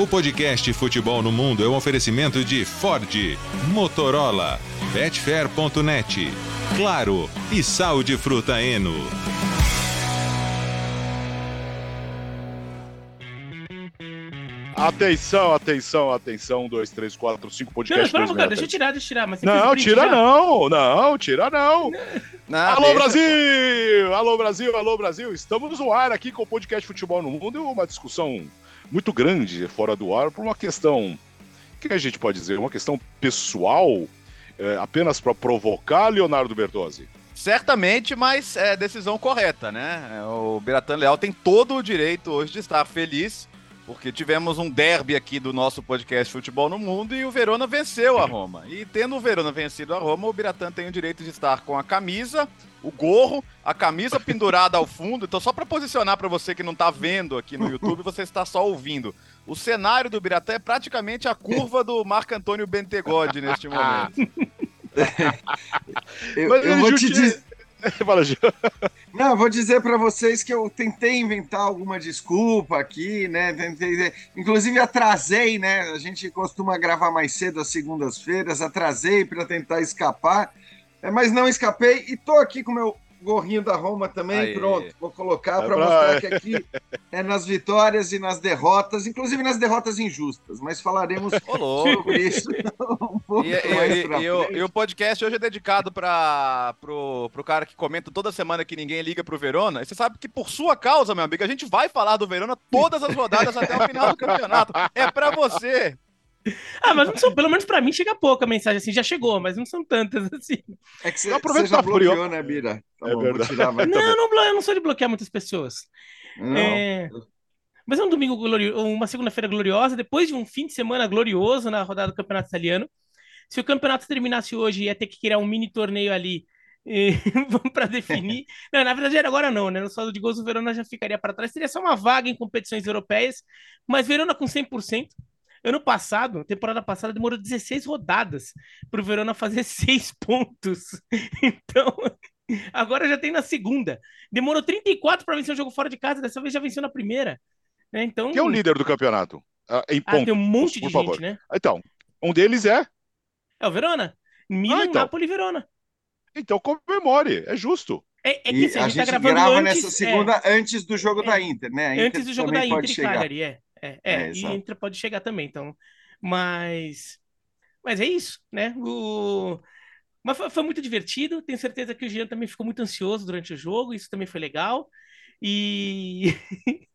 O podcast Futebol no Mundo é um oferecimento de Ford, Motorola, Betfair.net, Claro e Sal de Fruta Eno. Atenção, atenção, atenção. Um, dois, três, quatro, cinco Não, podcast. espera dois pouquinho, minutos. deixa eu tirar, deixa eu tirar. Mas Não, tira já? não, não, tira não. Não, alô deixa. Brasil, alô Brasil, alô Brasil. Estamos no ar aqui com o podcast Futebol no Mundo e uma discussão muito grande fora do ar por uma questão, que a gente pode dizer, uma questão pessoal, é, apenas para provocar Leonardo Bertozzi. Certamente, mas é decisão correta, né? O Biratan Leal tem todo o direito hoje de estar feliz, porque tivemos um derby aqui do nosso podcast Futebol no Mundo e o Verona venceu a Roma. E tendo o Verona vencido a Roma, o Biratan tem o direito de estar com a camisa, o gorro, a camisa pendurada ao fundo. Então, só para posicionar para você que não tá vendo aqui no YouTube, você está só ouvindo. O cenário do Biratan é praticamente a curva do Marco Antônio Bentegode neste momento. Eu, Mas eu vou te dizer. Fala, Gil. Não, vou dizer para vocês que eu tentei inventar alguma desculpa aqui, né? Tentei, inclusive atrasei, né? A gente costuma gravar mais cedo às segundas-feiras, atrasei para tentar escapar, é, mas não escapei e tô aqui com meu gorrinho da Roma também, Aê. pronto. Vou colocar É para pra- mostrar que aqui é nas vitórias e nas derrotas, inclusive nas derrotas injustas, mas falaremos Ô, sobre isso um pouco E, mais e- pra e o, e o podcast hoje é dedicado para pro, pro cara que comenta toda semana que ninguém liga pro Verona. E você sabe que por sua causa, meu amigo, a gente vai falar do Verona todas as rodadas até o final do campeonato. É pra você. Ah, mas não são, pelo menos pra mim chega pouca mensagem assim, já chegou, mas não são tantas assim. É que você, Aproveita que tá frio. bloqueou, né, Bira? Tá É bom, verdade. tirar. Não, eu não, eu não sou de bloquear muitas pessoas. Não. É, Mas é um domingo glorioso, uma segunda-feira gloriosa, depois de um fim de semana glorioso na rodada do Campeonato Italiano. Se o campeonato terminasse hoje, ia ter que criar um mini torneio ali para definir. Não, na verdade, agora não, né? No saldo de gols, o Verona já ficaria para trás. Teria só uma vaga em competições europeias, mas Verona com 100%. Ano passado, temporada passada, demorou 16 rodadas para o Verona fazer seis pontos. Então, agora já tem na segunda. Demorou 34 para vencer o jogo fora de casa, dessa vez já venceu na primeira. né? Então, Quem é o líder do campeonato? Ah, em ah, tem um monte por de favor. gente, né? Então, um deles é. É o Verona. Milan, Ah, então. Napoli e Verona. Então comemore, é justo. É, é que assim, a a gente tá gente gravando grava antes, nessa segunda antes do jogo É. da Inter, né? A é, Inter antes do jogo da Inter chegar. Cagliari, é. É, é, É, e. Inter pode chegar também, então. Mas, mas é isso, né? O... Mas foi, foi muito divertido. Tenho certeza que o Jean também ficou muito ansioso durante o jogo. Isso também foi legal. E.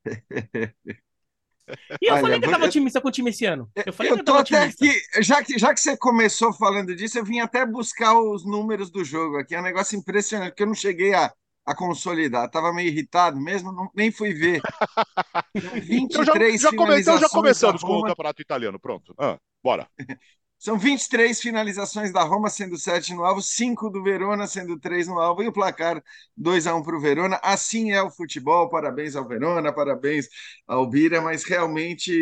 e eu Olha, falei que eu tava eu- otimista com o time esse ano. Eu falei que Eu eu tô até otimista. aqui, já que, já que você começou falando disso, eu vim até buscar os números do jogo aqui. É um negócio impressionante, porque eu não cheguei a, a consolidar. Tava meio irritado mesmo, não- nem fui ver. São Então já, 23 já, come- então já começamos com o campeonato italiano. Pronto. Ah, bora. São 23 finalizações da Roma, sendo 7 no alvo, 5 do Verona, sendo 3 no alvo, e o placar 2 a 1 para o Verona. Assim é o futebol. Parabéns ao Verona, parabéns ao Bira, mas realmente,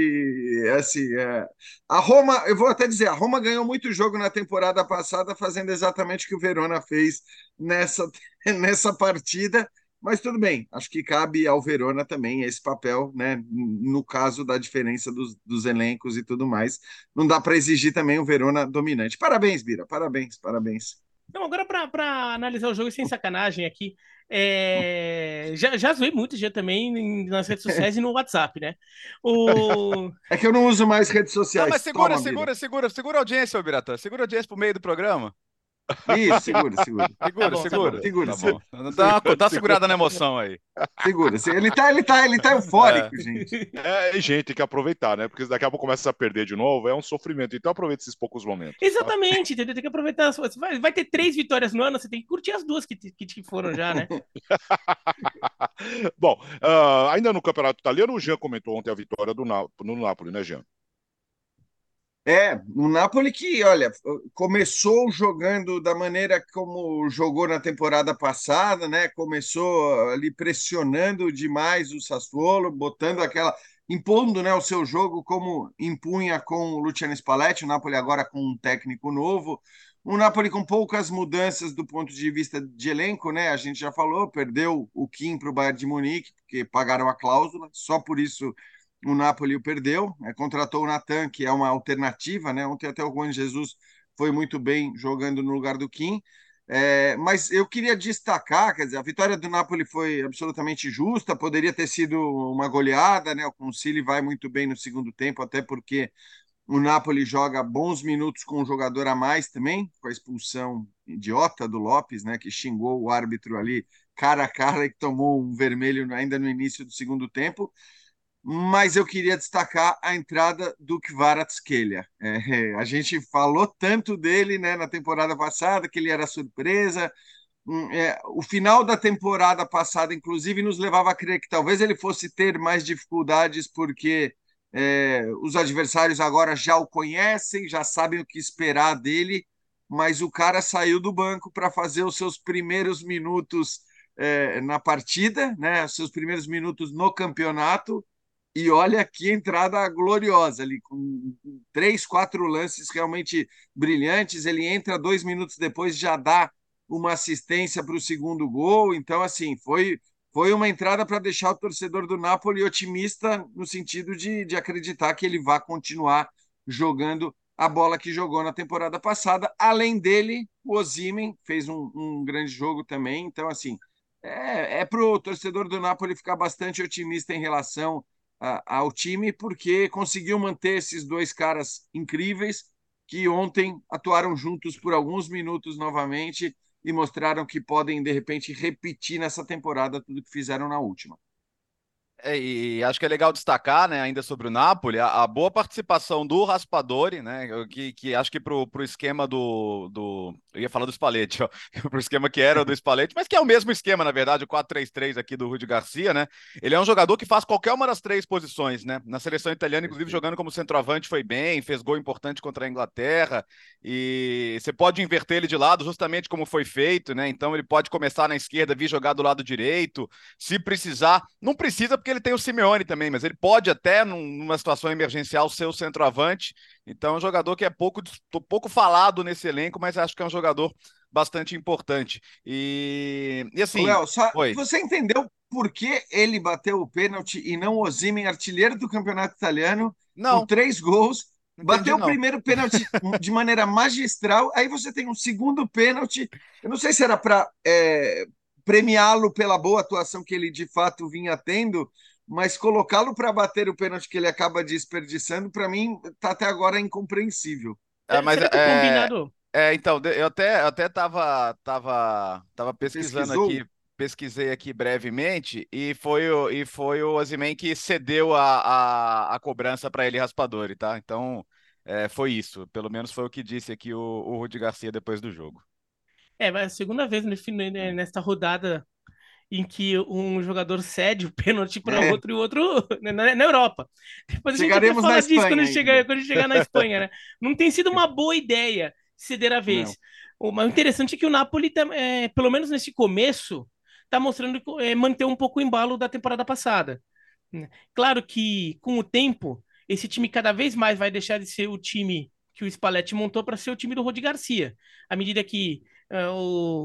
assim, é... a Roma, eu vou até dizer, a Roma ganhou muito jogo na temporada passada, fazendo exatamente o que o Verona fez nessa, nessa partida. Mas tudo bem, acho que cabe ao Verona também esse papel, né? No caso da diferença dos, dos elencos e tudo mais não dá para exigir também o Verona dominante. Parabéns, Bira, parabéns, parabéns. Não, agora pra analisar o jogo sem sacanagem aqui, é, já, já zoei muito já também nas redes sociais e no WhatsApp, né? O... É que eu não uso mais redes sociais. Não, mas segura, Toma, segura, segura, segura a audiência, ô Biratã. Segura a audiência pro meio do programa. Isso, segura, segura. Segura, bom, tá segura. bom. Segura, Tá bom. Dá uma, dá uma segurada na emoção aí. Segura. Ele tá, ele tá, ele tá eufórico, gente. É, gente, tem que aproveitar, né? Porque daqui a pouco começa a perder de novo, é um sofrimento. Então aproveita esses poucos momentos. tá? Exatamente, entendeu? Tem que aproveitar as suas. Vai, vai ter três vitórias no ano, você tem que curtir as duas que, te- que te foram já, né? Bom, ah, ainda no campeonato italiano, o Jean comentou ontem a vitória do Na- no Napoli, né, Jean? É, o Napoli que, olha, começou jogando da maneira como jogou na temporada passada, né? Começou ali pressionando demais o Sassuolo, botando aquela, impondo, né, o seu jogo como impunha com o Luciano Spalletti, o Napoli agora com um técnico novo. O Napoli com poucas mudanças do ponto de vista de elenco, né? A gente já falou, perdeu o Kim para o Bayern de Munique, porque pagaram a cláusula, só por isso o Napoli o perdeu, né? contratou o Natan, que é uma alternativa, né? Ontem até o Juan Jesus foi muito bem jogando no lugar do Kim. É, mas eu queria destacar, quer dizer, a vitória do Napoli foi absolutamente justa, poderia ter sido uma goleada, né? O Concili vai muito bem no segundo tempo, até porque o Napoli joga bons minutos com um jogador a mais também, com a expulsão idiota do Lopes, né? Que xingou o árbitro ali cara a cara e tomou um vermelho ainda no início do segundo tempo mas eu queria destacar a entrada do Kvaratskhelia. É, a gente falou tanto dele né, na temporada passada, que ele era surpresa. Hum, é, o final da temporada passada, inclusive, nos levava a crer que talvez ele fosse ter mais dificuldades, porque é, os adversários agora já o conhecem, já sabem o que esperar dele, mas o cara saiu do banco para fazer os seus primeiros minutos é, na partida, né, os seus primeiros minutos no campeonato e olha que entrada gloriosa ali, com três, quatro lances realmente brilhantes. Ele entra dois minutos depois, já dá uma assistência para o segundo gol. Então, assim, foi, foi uma entrada para deixar o torcedor do Napoli otimista no sentido de, de acreditar que ele vai continuar jogando a bola que jogou na temporada passada. Além dele, o Ozimen fez um, um grande jogo também. Então, assim, é, é para o torcedor do Napoli ficar bastante otimista em relação ao time, porque conseguiu manter esses dois caras incríveis que ontem atuaram juntos por alguns minutos novamente e mostraram que podem, de repente, repetir nessa temporada tudo que fizeram na última. É, e acho que é legal destacar, né, ainda sobre o Napoli, a, a boa participação do Raspadori, né, que, que acho que para o esquema do, do. Eu ia falar do Spalletti, para o esquema que era do Spalletti, mas que é o mesmo esquema, na verdade, o 4-3-3 aqui do Rudi Garcia, né? Ele é um jogador que faz qualquer uma das três posições, né? Na seleção italiana, inclusive, jogando como centroavante foi bem, fez gol importante contra a Inglaterra, e você pode inverter ele de lado, justamente como foi feito, né? Então ele pode começar na esquerda, vir jogar do lado direito, se precisar. Não precisa, porque ele tem o Simeone também, mas ele pode até, numa situação emergencial, ser o centroavante. Então, é um jogador que é pouco, pouco falado nesse elenco, mas acho que é um jogador bastante importante. E, e assim. Léo, você entendeu por que ele bateu o pênalti e não o Osimhen, artilheiro do campeonato italiano, não. com três gols? bateu o primeiro pênalti de maneira magistral, aí você tem um segundo pênalti. Eu não sei se era para é, premiá-lo pela boa atuação que ele de fato vinha tendo, mas colocá-lo para bater o pênalti que ele acaba desperdiçando, para mim, está até agora incompreensível. É, mas é, combinado? É, então, eu até, até tava, tava, tava pesquisando Pesquisou? aqui, pesquisei aqui brevemente, e foi o, e foi o Ozyman que cedeu a, a, a cobrança para ele raspador, tá? Então, é, foi isso. Pelo menos foi o que disse aqui o, o Rudi Garcia depois do jogo. É, mas a segunda vez nesta rodada em que um jogador cede o pênalti para é. outro e o outro na, na, Europa. Depois Chegaremos a gente fala disso quando chegar, quando chegar na Espanha, né? Não tem sido uma boa ideia ceder a vez. O interessante é que o Napoli, tá, é, pelo menos nesse começo, está mostrando é, manter um pouco o embalo da temporada passada. Claro que, com o tempo, esse time cada vez mais vai deixar de ser o time que o Spalletti montou para ser o time do Rodi Garcia. À medida que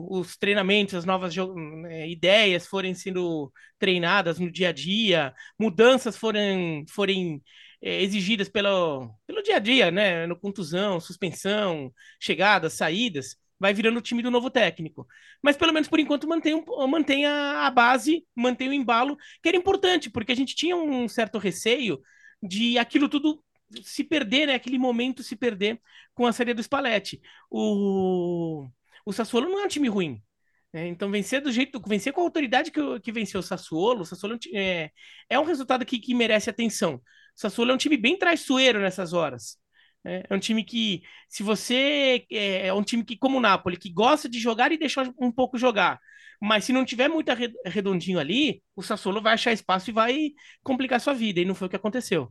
os treinamentos, as novas uh, ideias forem sendo treinadas no dia a dia, mudanças forem, forem é, exigidas pelo, pelo dia a dia, né? No contusão, suspensão, chegadas, saídas, vai virando o time do novo técnico. Mas pelo menos por enquanto mantém, um, mantém a, a base, mantém o embalo, que era importante, porque a gente tinha um certo receio de aquilo tudo se perder, né? Aquele momento se perder com a série do Spalletti. O, o Sassuolo não é um time ruim. Né? Então, vencer do jeito, vencer com a autoridade que, que venceu o Sassuolo, o Sassuolo é, é um resultado que, que merece atenção. O Sassuolo é um time bem traiçoeiro nessas horas. Né? É um time que, se você. É, é, um time que, como o Napoli, que gosta de jogar e deixar um pouco jogar. Mas se não tiver muito redondinho ali, o Sassuolo vai achar espaço e vai complicar sua vida. E não foi o que aconteceu.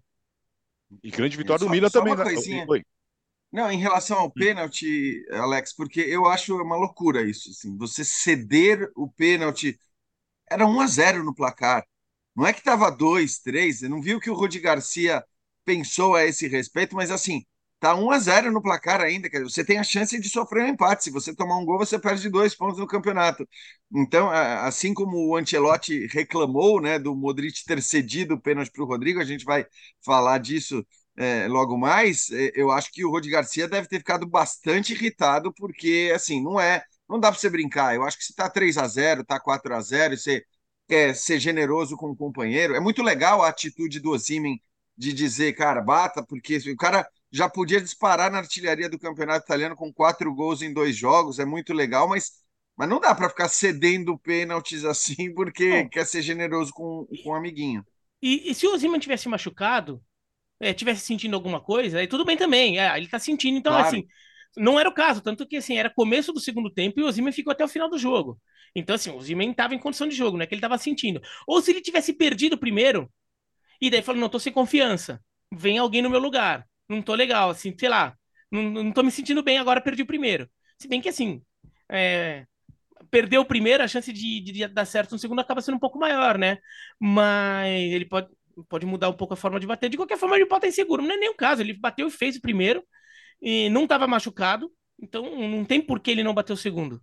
E grande vitória só, do Milan também. Né? Oi. Não, em relação ao pênalti, Alex, porque eu acho uma loucura isso. Assim, você ceder o pênalti. Era 1 a 0 no placar. Não é que estava 2, 3. Eu não vi o que o Rudi Garcia pensou a esse respeito, mas assim, tá 1 a 0 no placar ainda, quer dizer, você tem a chance de sofrer um empate. Se você tomar um gol, você perde dois pontos no campeonato. Então, assim como o Ancelotti reclamou, né, do Modric ter cedido o pênalti para o Rodrigo, a gente vai falar disso é, logo mais. É, eu acho que o Rodi Garcia deve ter ficado bastante irritado, porque assim, não é, não dá para você brincar. Eu acho que se tá 3 a 0, tá 4 a 0, você quer ser generoso com o companheiro. É muito legal a atitude do Osimen de dizer, cara, bata, porque o cara já podia disparar na artilharia do campeonato italiano com quatro gols em dois jogos, é muito legal, mas, mas não dá para ficar cedendo pênaltis assim porque não. quer ser generoso com, com um amiguinho. E, e se o Osiman tivesse machucado, é, tivesse sentindo alguma coisa, aí tudo bem também, é, ele tá sentindo, então claro. assim, não era o caso, tanto que assim, era começo do segundo tempo e o Osiman ficou até o final do jogo. Então assim, o Osiman estava em condição de jogo, não é que ele estava sentindo. Ou se ele tivesse perdido primeiro, e daí falou, não, tô sem confiança, vem alguém no meu lugar não tô legal, assim, sei lá, não, não tô me sentindo bem, agora perdi o primeiro. Se bem que, assim, é, perder o primeiro, a chance de, de, dar certo no segundo acaba sendo um pouco maior, né? Mas ele pode, pode mudar um pouco a forma de bater. De qualquer forma, ele pode estar inseguro. Não é nem o caso, ele bateu e fez o primeiro, e não estava machucado, então não tem por que ele não bater o segundo.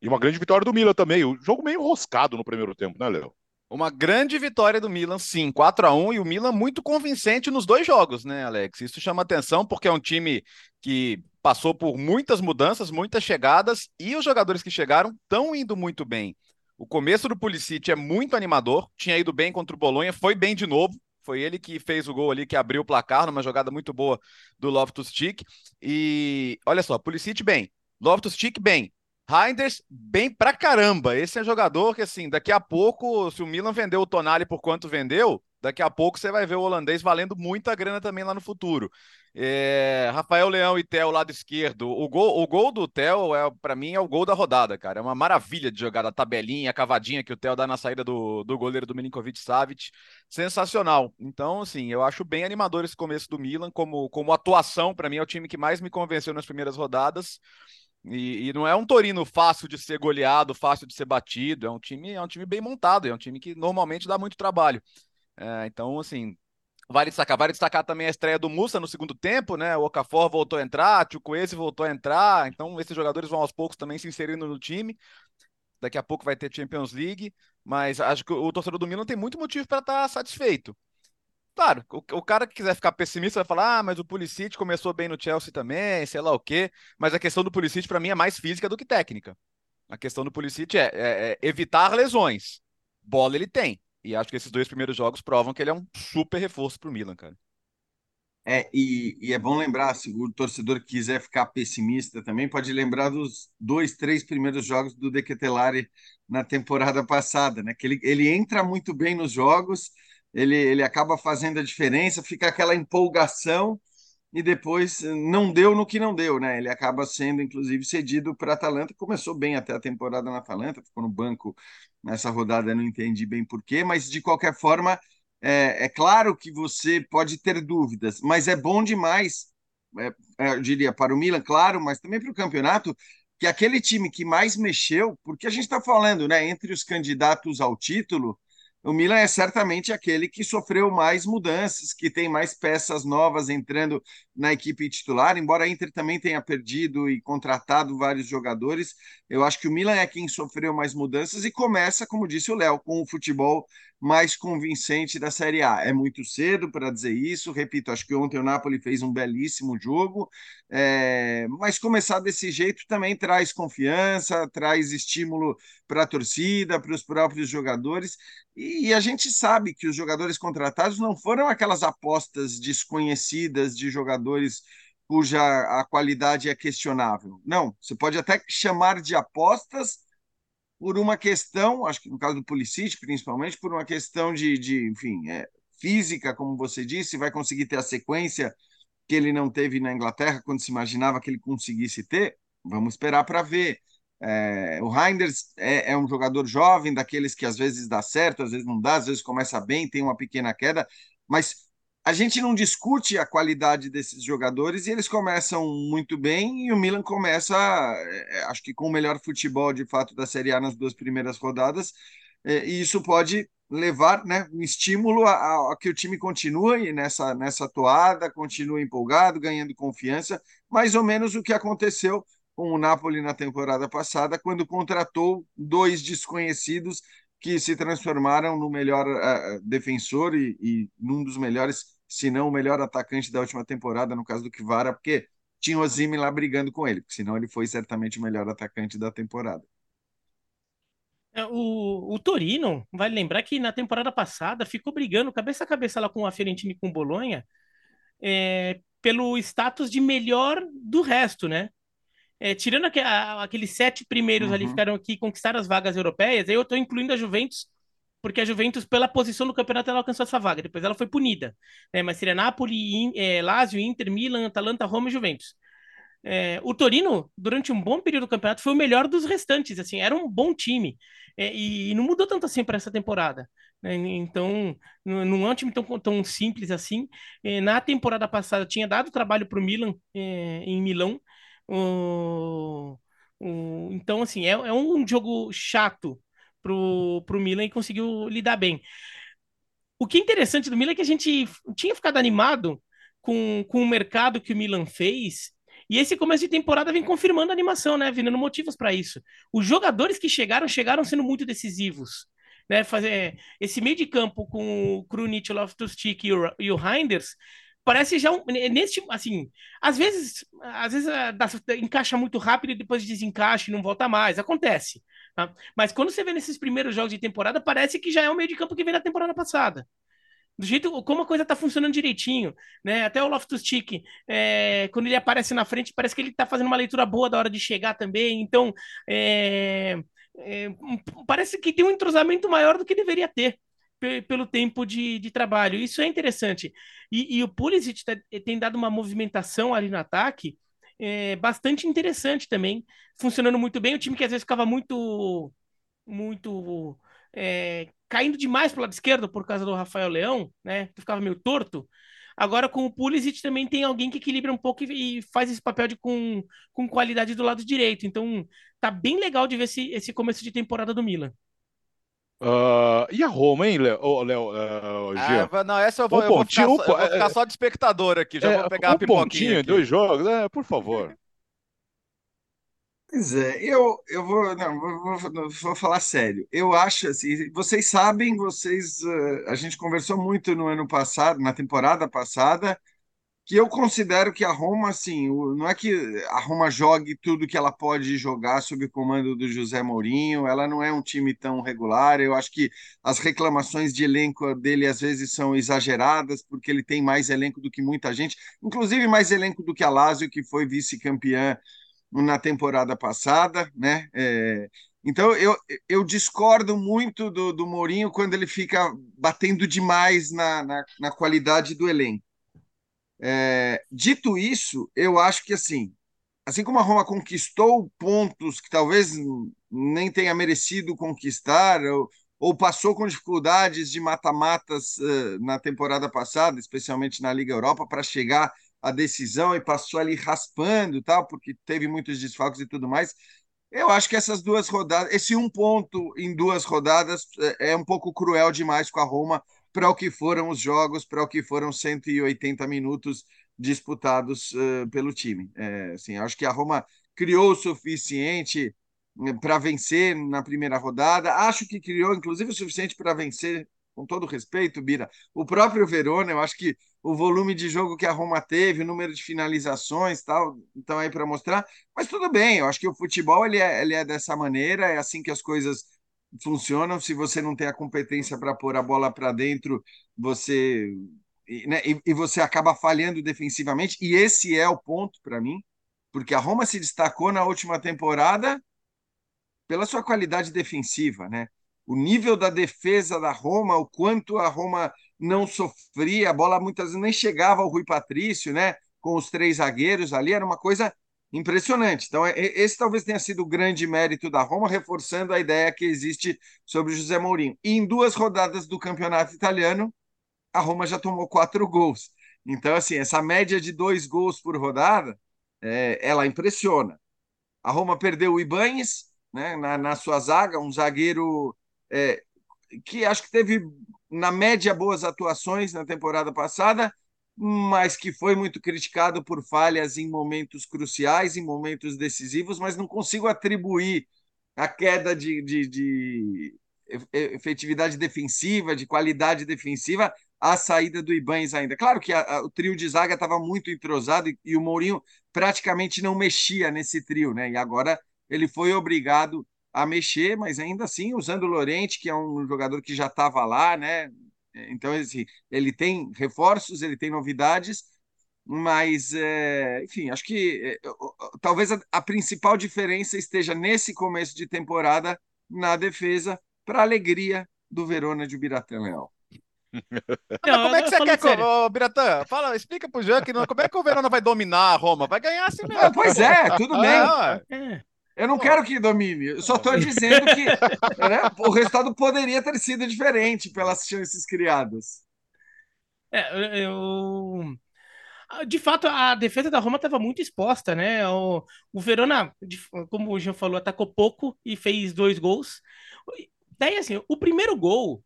E uma grande vitória do Milan também. O jogo meio enroscado no primeiro tempo, né, Léo? Uma grande vitória do Milan, sim, 4 a 1 e o Milan muito convincente nos dois jogos, né, Alex? Isso chama atenção porque é um time que passou por muitas mudanças, muitas chegadas e os jogadores que chegaram estão indo muito bem. O começo do Pulisic é muito animador, tinha ido bem contra o Bolonha, foi bem de novo. Foi ele que fez o gol ali, que abriu o placar numa jogada muito boa do Loftus-Cheek. E olha só, Pulisic bem, Loftus-Cheek bem, Reinders, bem pra caramba. Esse é jogador que, assim, daqui a pouco, se o Milan vendeu o Tonali por quanto vendeu, daqui a pouco você vai ver o holandês valendo muita grana também lá no futuro. É, Rafael Leão e Theo, lado esquerdo. O gol, o gol do Theo, é, para mim, é o gol da rodada, cara. É uma maravilha de jogar a tabelinha, a cavadinha que o Theo dá na saída do, do goleiro do Milinkovic Savic. Sensacional. Então, assim, eu acho bem animador esse começo do Milan. Como, como atuação, para mim, é o time que mais me convenceu nas primeiras rodadas. E, e, não é um Torino fácil de ser goleado, fácil de ser batido. É um time, é um time bem montado, é um time que normalmente dá muito trabalho. É, então, assim, vale destacar, vale destacar também a estreia do Mussa no segundo tempo, né? O Okafor voltou a entrar, o Coese voltou a entrar. Então, esses jogadores vão aos poucos também se inserindo no time. Daqui a pouco vai ter Champions League, mas acho que o torcedor do Milan tem muito motivo para estar tá satisfeito. Claro, o, o, cara que quiser ficar pessimista vai falar: ah, mas o Pulisic começou bem no Chelsea também, sei lá o quê. Mas a questão do Pulisic, para mim, é mais física do que técnica. A questão do Pulisic é, é, é, evitar lesões. Bola ele tem. E acho que esses dois primeiros jogos provam que ele é um super reforço para o Milan, cara. É, e, e, é bom lembrar, se o torcedor quiser ficar pessimista também, pode lembrar dos dois, três primeiros jogos do Dequetelari na temporada passada, né? Que ele, ele entra muito bem nos jogos, ele, ele acaba fazendo a diferença, fica aquela empolgação e depois não deu no que não deu, né? Ele acaba sendo, inclusive, cedido para a Atalanta. Começou bem até a temporada na Atalanta, ficou no banco nessa rodada, não entendi bem porquê, mas de qualquer forma, é, é claro que você pode ter dúvidas, mas é bom demais, é, é eu diria, para o Milan, claro, mas também para o campeonato, que aquele time que mais mexeu, porque a gente está falando, né, entre os candidatos ao título, o Milan é certamente aquele que sofreu mais mudanças, que tem mais peças novas entrando na equipe titular, embora a Inter também tenha perdido e contratado vários jogadores. Eu acho que o Milan é quem sofreu mais mudanças e começa, como disse o Léo, com o futebol mais convincente da Série A. É muito cedo para dizer isso, repito, acho que ontem o Napoli fez um belíssimo jogo, é... mas começar desse jeito também traz confiança, traz estímulo para a torcida, para os próprios jogadores, e a gente sabe que os jogadores contratados não foram aquelas apostas desconhecidas de jogadores cuja a qualidade é questionável. Não, você pode até chamar de apostas por uma questão, acho que no caso do Pulisic, principalmente, por uma questão de, de enfim, é, física, como você disse, vai conseguir ter a sequência que ele não teve na Inglaterra quando se imaginava que ele conseguisse ter. Vamos esperar para ver. É, o Reinders é, é, um jogador jovem, daqueles que às vezes dá certo, às vezes não dá, às vezes começa bem, tem uma pequena queda, mas a gente não discute a qualidade desses jogadores e eles começam muito bem e o Milan começa, é, é, acho que com o melhor futebol de fato da Série A nas duas primeiras rodadas, é, e isso pode levar né, um estímulo a, a, que o time continue nessa, nessa toada, continue empolgado, ganhando confiança, mais ou menos o que aconteceu com o Napoli na temporada passada, quando contratou dois desconhecidos que se transformaram no melhor uh, defensor e, e num dos melhores, se não o melhor atacante da última temporada, no caso do Kivara, porque tinha o Zimi lá brigando com ele, porque senão ele foi certamente o melhor atacante da temporada. É, o, o Torino, vale lembrar que na temporada passada ficou brigando cabeça a cabeça lá com a Fiorentina e com o Bolonha é, pelo status de melhor do resto, né? É, tirando aqu aqueles sete primeiros uhum. ali ficaram aqui conquistaram as vagas europeias, aí eu estou incluindo a Juventus, porque a Juventus, pela posição no campeonato, ela alcançou essa vaga. Depois ela foi punida. Né? Mas seria Napoli, é, Lazio, Inter, Milan, Atalanta, Roma e Juventus. É, o Torino, durante um bom período do campeonato, foi o melhor dos restantes. Assim, era um bom time. É, e, e, não mudou tanto assim para essa temporada. Né? Então, não, é um time tão, tão simples assim. É, na temporada passada, tinha dado trabalho para o Milan é, em Milão. O, o, então, assim, é, é, um jogo chato para o Milan e conseguiu lidar bem. O que é interessante do Milan é que a gente tinha ficado animado com, com o mercado que o Milan fez e esse começo de temporada vem confirmando a animação, né? Vindo motivos para isso. Os jogadores que chegaram, chegaram sendo muito decisivos. Né, fazer esse meio de campo com o Krunic, o Loftus-Cheek e o, e Reinders parece já um, nesse assim, às vezes, às vezes ah, encaixa muito rápido e depois desencaixa e não volta mais, acontece. Tá? Mas quando você vê nesses primeiros jogos de temporada, parece que já é o meio de campo que vem da temporada passada do jeito como a coisa está funcionando direitinho, né? Até o Loftus Cheek, é, quando ele aparece na frente, parece que ele está fazendo uma leitura boa da hora de chegar também. Então, é, é, parece que tem um entrosamento maior do que deveria ter pelo tempo de, de trabalho. Isso é interessante. E, e o Pulisic tá, tem dado uma movimentação ali no ataque é, bastante interessante também, funcionando muito bem. O time que às vezes ficava muito, muito é, caindo demais para o lado esquerdo por causa do Rafael Leão, né? Que ficava meio torto. Agora com o Pulisic também tem alguém que equilibra um pouco e, e, faz esse papel de com, com qualidade do lado direito. Então tá bem legal de ver esse, esse começo de temporada do Milan. Uh, e a Roma, hein, Léo? Oh, Léo uh, ah, não, essa eu vou, um eu vou, ficar, só, eu vou ficar, só de espectador aqui. Já é, vou pegar um a pipoquinha. Pontinho, aqui. dois jogos, é, por favor. Pois é, eu, eu vou, não, vou, vou falar sério. Eu acho assim, vocês sabem, vocês, uh, a gente conversou muito no ano passado, na temporada passada, que eu considero que a Roma, assim, não é que a Roma jogue tudo que ela pode jogar sob o comando do José Mourinho, ela não é um time tão regular. Eu acho que as reclamações de elenco dele às vezes são exageradas, porque ele tem mais elenco do que muita gente, inclusive mais elenco do que a Lazio, que foi vice-campeã na temporada passada, né? É, então eu, eu discordo muito do, do Mourinho quando ele fica batendo demais na, na, na qualidade do elenco. É, dito isso, eu acho que assim, assim como a Roma conquistou pontos que talvez nem tenha merecido conquistar, ou, ou passou com dificuldades de mata-matas uh, na temporada passada, especialmente na Liga Europa, para chegar a decisão e passou ali raspando, tal, porque teve muitos desfalques e tudo mais. Eu acho que essas duas rodadas, esse um ponto em duas rodadas é, é um pouco cruel demais com a Roma para o que foram os jogos, para o que foram 180 minutos disputados uh, pelo time. É, assim, acho que a Roma criou o suficiente né, para vencer na primeira rodada. Acho que criou, inclusive, o suficiente para vencer, com todo respeito, Bira, o próprio Verona. Eu acho que o volume de jogo que a Roma teve, o número de finalizações, tal, então aí para mostrar. Mas tudo bem, eu acho que o futebol ele é, ele é dessa maneira, é assim que as coisas funcionam. Se você não tem a competência para pôr a bola para dentro, você né, e, e, você acaba falhando defensivamente. E esse é o ponto para mim, porque a Roma se destacou na última temporada pela sua qualidade defensiva, né? O nível da defesa da Roma, o quanto a Roma não sofria, a bola muitas vezes nem chegava ao Rui Patrício, né? Com os três zagueiros ali, era uma coisa impressionante. Então, esse talvez tenha sido o grande mérito da Roma, reforçando a ideia que existe sobre José Mourinho. E em duas rodadas do campeonato italiano, a Roma já tomou quatro gols. Então, assim, essa média de dois gols por rodada, é, ela impressiona. A Roma perdeu o Ibanes, né, na, na sua zaga, um zagueiro é, que acho que teve, na média, boas atuações na temporada passada, mas que foi muito criticado por falhas em momentos cruciais, em momentos decisivos, mas não consigo atribuir a queda de, de, de efetividade defensiva, de qualidade defensiva, à saída do Ibanes ainda. Claro que a, a, o trio de zaga estava muito entrosado e, e, o Mourinho praticamente não mexia nesse trio, né? E agora ele foi obrigado a mexer, mas ainda assim usando o Lorente, que é um jogador que já estava lá, né? Então assim, ele tem reforços, ele tem novidades, mas é, enfim, acho que é, talvez a, a principal diferença esteja nesse começo de temporada na defesa, para alegria do Verona de Biratã Leal. Não, como é que você quer que. Ô, Biratã, fala, explica pro Jean que não, como é que o Verona vai dominar a Roma? Vai ganhar assim mesmo. pois é, tudo bem. É. Eu não quero que domine, eu só estou dizendo que né, o resultado poderia ter sido diferente pelas chances criadas. É, eu. De fato, a defesa da Roma estava muito exposta, né? O, o Verona, como o Jean falou, atacou pouco e fez dois gols. Daí, assim, o primeiro gol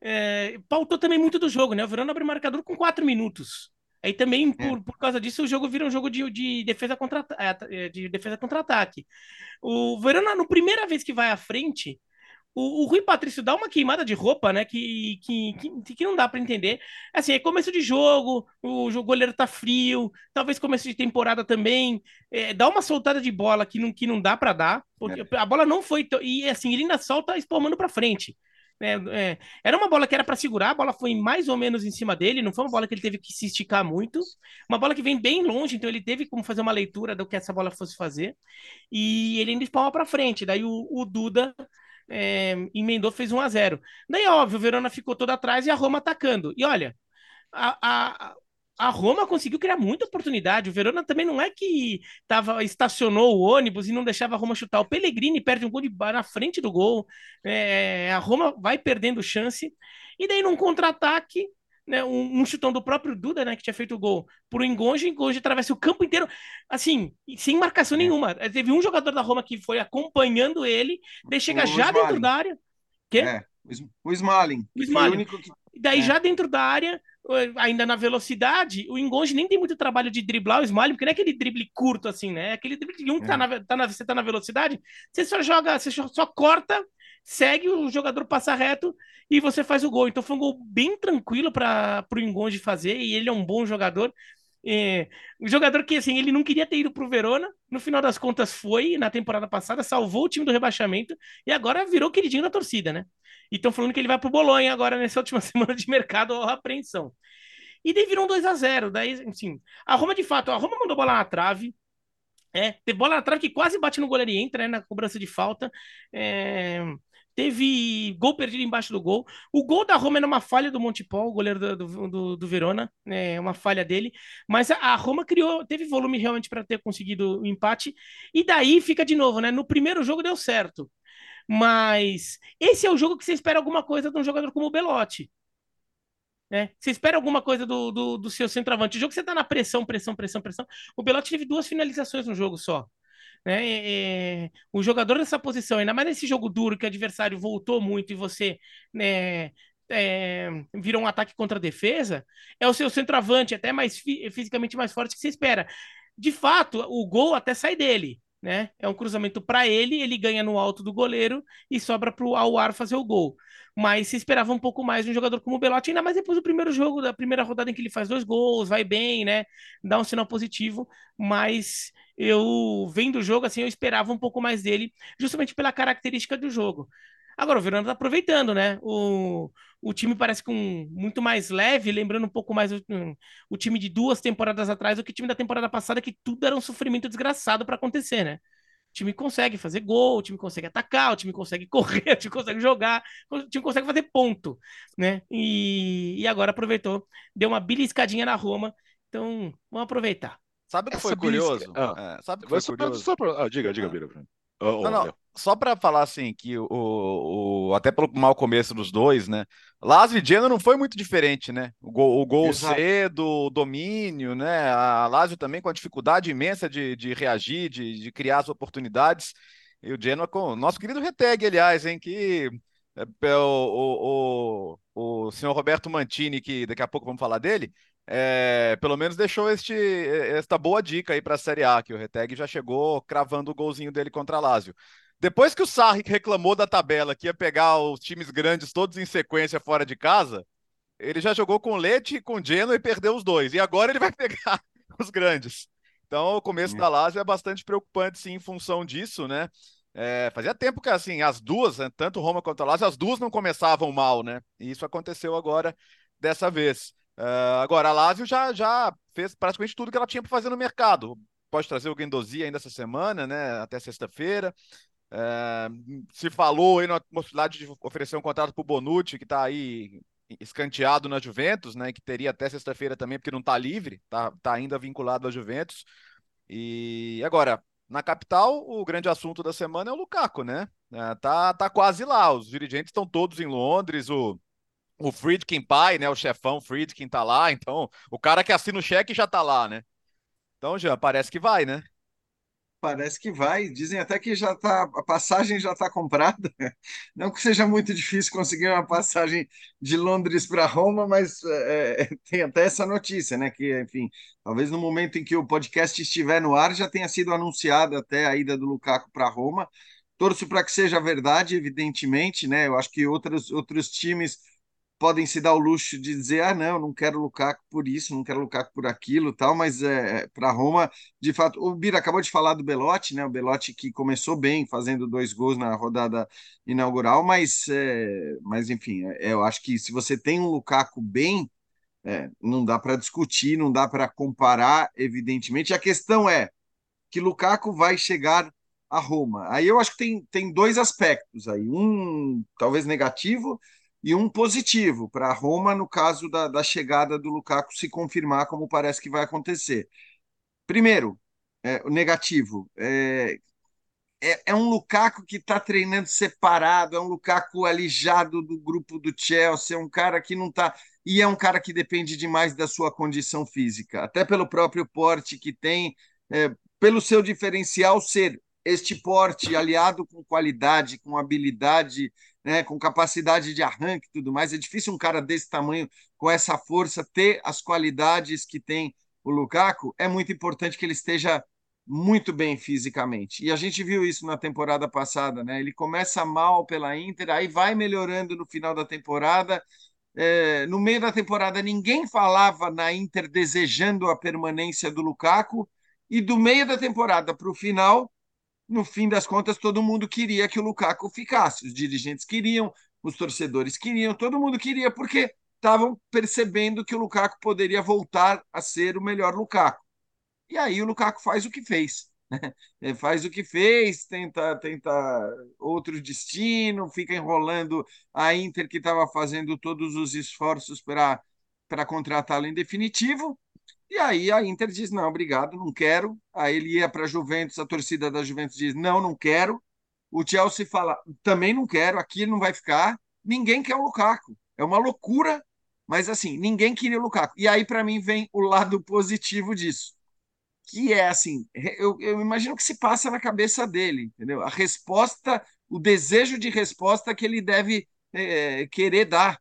é, pautou também muito do jogo, né? O Verona abre marcador com quatro minutos. Aí também, é. por, por causa disso, o jogo vira um jogo de, de defesa contra é, é, de defesa contra-ataque. O Verona, no primeira vez que vai à frente, o, o Rui Patrício dá uma queimada de roupa, né? Que, que, que, que não dá para entender. Assim, é começo de jogo, o, o goleiro tá frio, talvez começo de temporada também. É, dá uma soltada de bola que não, que não dá para dar, porque é. a bola não foi. E assim, ele ainda solta espalmando para frente. É, é, era uma bola que era para segurar, a bola foi mais ou menos em cima dele, não foi uma bola que ele teve que se esticar muito. Uma bola que vem bem longe, então ele teve como fazer uma leitura do que essa bola fosse fazer. E ele ainda espalma para frente. Daí o, o Duda é, emendou, fez 1 a 0 Daí, óbvio, o Verona ficou todo atrás e a Roma atacando. E olha, a, a, a Roma conseguiu criar muita oportunidade. O Verona também não é que tava, estacionou o ônibus e não deixava a Roma chutar. O Pellegrini perde um gol de, na frente do gol. É, a Roma vai perdendo chance. E daí, num contra-ataque, né, um, um, chutão do próprio Duda, né, que tinha feito o gol, pro Engonge, Engonge atravessa o campo inteiro, assim, sem marcação é. nenhuma. Teve um jogador da Roma que foi acompanhando ele, daí chega o já Smalling. dentro da área. Quê? É, o Smalling. O Smalling. O que... Daí é. já dentro da área, ainda na velocidade, o Engonge nem tem muito trabalho de driblar o Smiley, porque não é aquele drible curto assim, né? É aquele drible de um que tá é. na, tá na, você tá na velocidade, você só joga, você só corta, segue, o jogador passa reto e você faz o gol. Então foi um gol bem tranquilo para o Engonge fazer, e ele é um bom jogador. É, um jogador que assim, ele não queria ter ido para o Verona, no final das contas foi na temporada passada, salvou o time do rebaixamento e agora virou queridinho da torcida, né? E estão falando que ele vai para o Bolonha agora nessa última semana de mercado ou apreensão. E daí virou um 2 a 0 Daí, assim, a Roma, de fato, a Roma mandou bola na trave. É, teve bola na trave que quase bate no goleiro e entra, né, na cobrança de falta. É, teve gol perdido embaixo do gol. O gol da Roma era uma falha do Montepol, o goleiro do, do, do Verona, é uma falha dele. Mas a, Roma criou, teve volume realmente para ter conseguido o empate. E daí fica de novo, né? No primeiro jogo deu certo. Mas esse é o jogo que você espera alguma coisa de um jogador como o Belotti. Né? Você espera alguma coisa do, do, do seu centroavante. O jogo que você tá na pressão, pressão, pressão, pressão. O Belotti teve duas finalizações no jogo só. Né? É, é, o jogador nessa posição, ainda mais nesse jogo duro que o adversário voltou muito e você né, é, virou um ataque contra a defesa, é o seu centroavante, até mais fisicamente mais forte que você espera. De fato, o gol até sai dele né? É um cruzamento para ele, ele ganha no alto do goleiro e sobra para o Aouar fazer o gol. Mas se esperava um pouco mais de um jogador como o Belotti, ainda mais depois do primeiro jogo, da primeira rodada em que ele faz dois gols, vai bem, né? Dá um sinal positivo, mas eu vendo o jogo assim, eu esperava um pouco mais dele, justamente pela característica do jogo. Agora o Verona tá aproveitando, né? O, o time parece com muito mais leve, lembrando um pouco mais o, o time de duas temporadas atrás do que o time da temporada passada, que tudo era um sofrimento desgraçado para acontecer, né? O time consegue fazer gol, o time consegue atacar, o time consegue correr, o time consegue jogar, o time consegue fazer ponto, né? E, e agora aproveitou, deu uma beliscadinha na Roma, então vamos aproveitar. Sabe o que foi curioso? Ah, é, sabe o que foi curioso? Só pra... ah, diga, diga, ah. Bira. Oh, não, não, só para falar assim, que o, o, até pelo mau começo dos dois, né? Lazio e Genoa não foi muito diferente, né? O gol, o gol cedo, o domínio, né? A Lazio também com a dificuldade imensa de, de reagir, de, de criar as oportunidades. E o Genoa com o nosso querido Reteg, aliás, hein? Que é, o, o, o senhor Roberto Mantini, que daqui a pouco vamos falar dele, é, pelo menos deixou este, esta boa dica aí para a Série A, que o Reteg já chegou cravando o golzinho dele contra a Lazio. Depois que o Sarri reclamou da tabela que ia pegar os times grandes todos em sequência fora de casa, ele já jogou com Leite e com Genoa e perdeu os dois. E agora ele vai pegar os grandes. Então, o começo é. da Lazio é bastante preocupante, sim, em função disso, né? É, fazia tempo que, assim, as duas, né, tanto Roma quanto a Lazio, as duas não começavam mal, né? E isso aconteceu agora, dessa vez. Uh, agora, a Lazio já, já fez praticamente tudo que ela tinha para fazer no mercado. Pode trazer o Guendouzi ainda essa semana, né? Até sexta-feira. Uh, se falou aí na possibilidade de oferecer um contrato para o Bonucci, que está aí escanteado na Juventus, né? Que teria até sexta-feira também, porque não está livre, está tá ainda vinculado à Juventus. E agora, na capital, o grande assunto da semana é o Lukaku, né? É, tá, tá quase lá. Os dirigentes estão todos em Londres. O, o Friedkin pai, né? O chefão Friedkin tá lá. Então, o cara que assina o cheque já tá lá, né? Então, já parece que vai, né? Parece que vai. Dizem até que já tá, a passagem já está comprada. Não que seja muito difícil conseguir uma passagem de Londres para Roma, mas é, é, tem até essa notícia, né? Que, enfim, talvez no momento em que o podcast estiver no ar já tenha sido anunciada até a ida do Lukaku para Roma. Torço para que seja verdade, evidentemente, né? Eu acho que outros, outros times podem se dar o luxo de dizer, ah, não, não quero Lukaku por isso, não quero Lukaku por aquilo, tal, mas é, para Roma, de fato, o Bira acabou de falar do Belotti, né, o Belotti que começou bem, fazendo dois gols na rodada inaugural, mas, é, mas enfim, é, eu acho que se você tem um Lukaku bem, é, não dá para discutir, não dá para comparar, evidentemente, a questão é que Lukaku vai chegar a Roma, aí eu acho que tem, tem dois aspectos aí, um talvez negativo, e um positivo para Roma no caso da, da, chegada do Lukaku se confirmar como parece que vai acontecer. Primeiro, é, o negativo é, é, é um Lukaku que está treinando separado, é um Lukaku alijado do grupo do Chelsea, é um cara que não está e é um cara que depende demais da sua condição física, até pelo próprio porte que tem, é, pelo seu diferencial ser este porte aliado com qualidade, com habilidade né, com capacidade de arranque e tudo mais. É difícil um cara desse tamanho, com essa força, ter as qualidades que tem o Lukaku. É muito importante que ele esteja muito bem fisicamente. E a gente viu isso na temporada passada, né? Ele começa mal pela Inter, aí vai melhorando no final da temporada. É, no meio da temporada, ninguém falava na Inter desejando a permanência do Lukaku, e do meio da temporada para o final, no fim das contas, todo mundo queria que o Lukaku ficasse. Os dirigentes queriam, os torcedores queriam, todo mundo queria, porque estavam percebendo que o Lukaku poderia voltar a ser o melhor Lukaku. E aí o Lukaku faz o que fez. Né? Faz o que fez, tenta, tenta outro destino, fica enrolando a Inter que estava fazendo todos os esforços para contratá-lo em definitivo. E aí a Inter diz: não, obrigado, não quero. Aí ele ia para a Juventus, a torcida da Juventus diz: não, não quero. O Chelsea fala: também não quero, aqui não vai ficar. Ninguém quer o Lukaku. É uma loucura, mas assim, ninguém queria o Lukaku. E aí, para mim, vem o lado positivo disso. Que é assim, eu, eu imagino que se passa na cabeça dele, entendeu? A resposta, o desejo de resposta que ele deve é, querer dar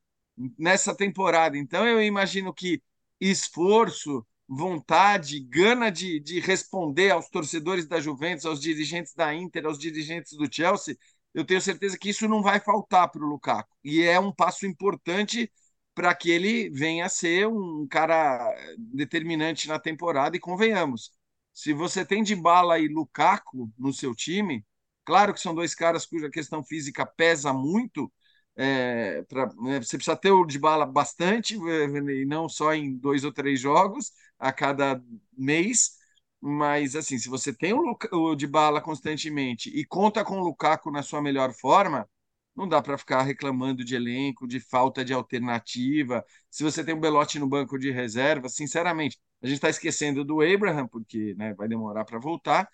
nessa temporada. Então, eu imagino que esforço, vontade, gana de, de responder aos torcedores da Juventus, aos dirigentes da Inter, aos dirigentes do Chelsea, eu tenho certeza que isso não vai faltar para o Lukaku. E é um passo importante para que ele venha a ser um cara determinante na temporada. E convenhamos, se você tem de bala e Lukaku no seu time, claro que são dois caras cuja questão física pesa muito, é, pra, né, você precisa ter o de bala bastante, e não só em dois ou três jogos a cada mês. Mas, assim, se você tem o, de bala constantemente e conta com o Lukaku na sua melhor forma, não dá para ficar reclamando de elenco, de falta de alternativa. Se você tem o Belotti no banco de reserva, sinceramente, a gente está esquecendo do Abraham, porque né, vai demorar para voltar,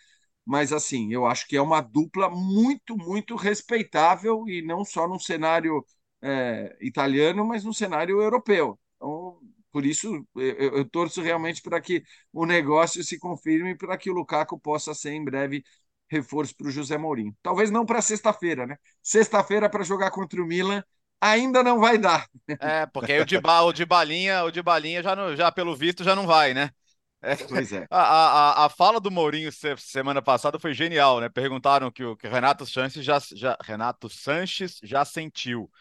mas assim, eu acho que é uma dupla muito, muito respeitável e não só num cenário é, italiano, mas no cenário europeu. Então, por isso, eu, eu torço realmente para que o negócio se confirme para que o Lukaku possa ser em breve reforço para o José Mourinho. Talvez não para sexta-feira, né? Sexta-feira para jogar contra o Milan ainda não vai dar. É, porque aí o de, ba, o de balinha, o de balinha já, não, já pelo visto já não vai, né? É. Pois é. A, a, a fala do Mourinho semana passada foi genial, né? Perguntaram que o que Renato Sanches já, já Renato Sanches já sentiu.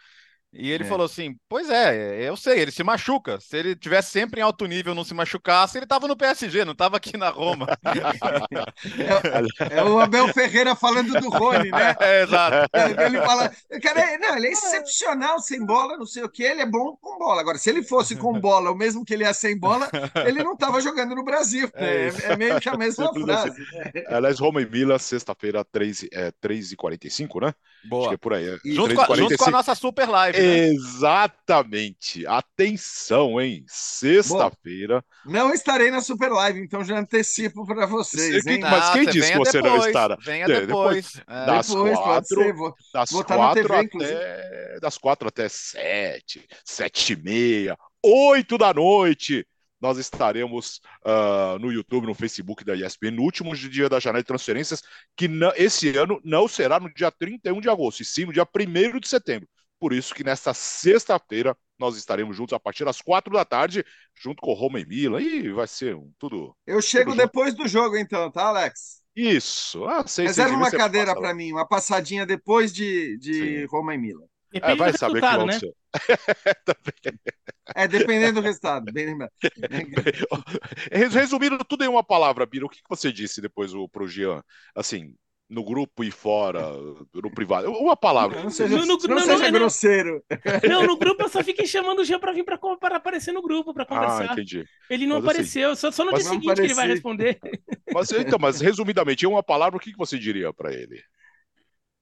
E ele é. falou assim: Pois é, eu sei, ele se machuca. Se ele tivesse sempre em alto nível, não se machucasse, ele estava no PSG, não estava aqui na Roma. é, é, o Abel Ferreira falando do Rony, né? É, exato. Ele fala: Cara, não, ele é excepcional sem bola, não sei o que, ele é bom com bola. Agora, se ele fosse com bola, o mesmo que ele é sem bola, ele não estava jogando no Brasil. É, é, meio que a mesma frase. Aliás, Roma e Vila, sexta-feira, 3h45, né? Boa. Acho que é por aí. Junto, com a, junto com a nossa super live. Exatamente. Atenção, hein? Sexta-feira. Não estarei na Super Live, então já antecipo para vocês. Hein? Mas quem disse que você depois, não estará? Venha depois. depois é. Das depois, quatro, vou, das, vou quatro TV, até, das quatro até sete, sete e meia, oito da noite nós estaremos uh, no YouTube, no Facebook da ESPN, no último dia da janela de transferências, que não, esse ano não será no dia 31 de agosto, e sim no dia 1 de setembro. Por isso que nesta sexta-feira nós estaremos juntos a partir das quatro da tarde, junto com o Roma e Mila, e vai ser um, tudo. Eu chego tudo depois junto. do jogo, então, tá, Alex? Isso. Ah, sei, Reserva uma cadeira para mim, uma passadinha depois de, de Roma e Mila. É, vai saber que vão né? ser. é, dependendo do resultado, bem lembrado. Resumindo tudo em uma palavra, Bira, o que você disse depois pro Jean? Assim, no grupo e fora, no privado. Uma palavra. Não seja, no, no, não, não seja grosseiro. Não, no grupo eu só fiquei chamando o Jean para vir para aparecer no grupo, para conversar. Ah, entendi. Ele não mas, assim, apareceu, assim, só, só no dia seguinte que ele vai responder. Mas, então, mas resumidamente, em uma palavra, o que você diria para ele?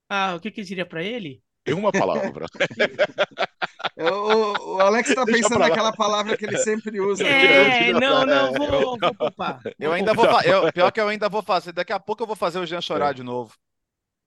Ah, o que, que eu diria para ele? Em uma palavra. o, o, Alex está pensando naquela palavra que ele sempre usa. É, não, não, vou, vou poupar. Eu ainda vou, eu, pior que eu ainda vou fazer. Daqui a pouco eu vou fazer o Jean chorar é. de novo.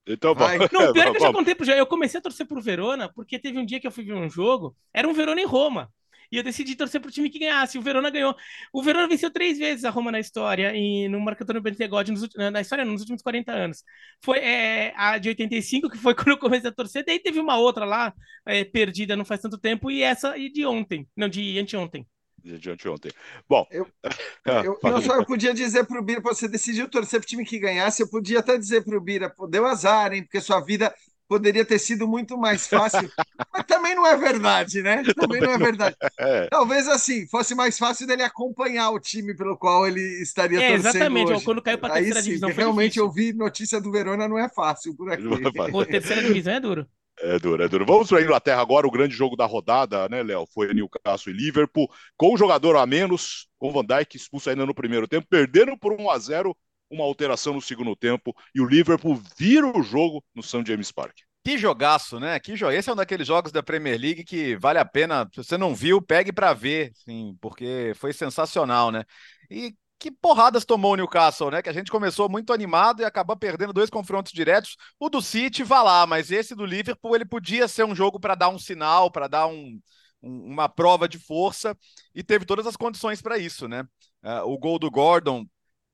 Então, Vai. Não, pior que eu já contei pro Jean. Eu comecei a torcer pro Verona, porque teve um dia que eu fui ver um jogo, era um Verona em Roma e eu decidi torcer pro time que ganhasse. O Verona ganhou. O Verona venceu três vezes a Roma na história, e no Marco Bentegodi, na história, nos últimos 40 anos. Foi é, a de 85, que foi quando eu comecei a torcer, daí teve uma outra lá, é, perdida não faz tanto tempo, e essa e de ontem, não, de anteontem de anteontem. Bom, eu, eu, eu, só eu podia dizer para o Bira, você decidiu torcer para o time que ganhasse, eu podia até dizer para o Bira, deu azar, hein, porque sua vida poderia ter sido muito mais fácil, mas também não é verdade, né? Também não é verdade. É. Talvez assim, fosse mais fácil dele acompanhar o time pelo qual ele estaria é, torcendo Exatamente, hoje. quando caiu para a terceira sim, divisão realmente difícil. ouvir notícia do Verona não é fácil por aqui. Pô, terceira divisão é duro. É duro, é duro. Vamos para a Inglaterra agora, o grande jogo da rodada, né, Léo? Foi Newcastle e Liverpool, com o jogador a menos, com o Van Dijk expulso ainda no primeiro tempo, perderam por 1 a 0 uma alteração no segundo tempo, e o Liverpool vira o jogo no St. James Park. Que jogaço, né? Que jo... Esse é um daqueles jogos da Premier League que vale a pena. Se você não viu, pegue para ver, sim, porque foi sensacional, né? E que porradas tomou o Newcastle, né? Que a gente começou muito animado e acabou perdendo dois confrontos diretos. O do City vai lá, mas esse do Liverpool ele podia ser um jogo para dar um sinal, para dar um, um, uma prova de força e teve todas as condições para isso, né? Uh, o gol do Gordon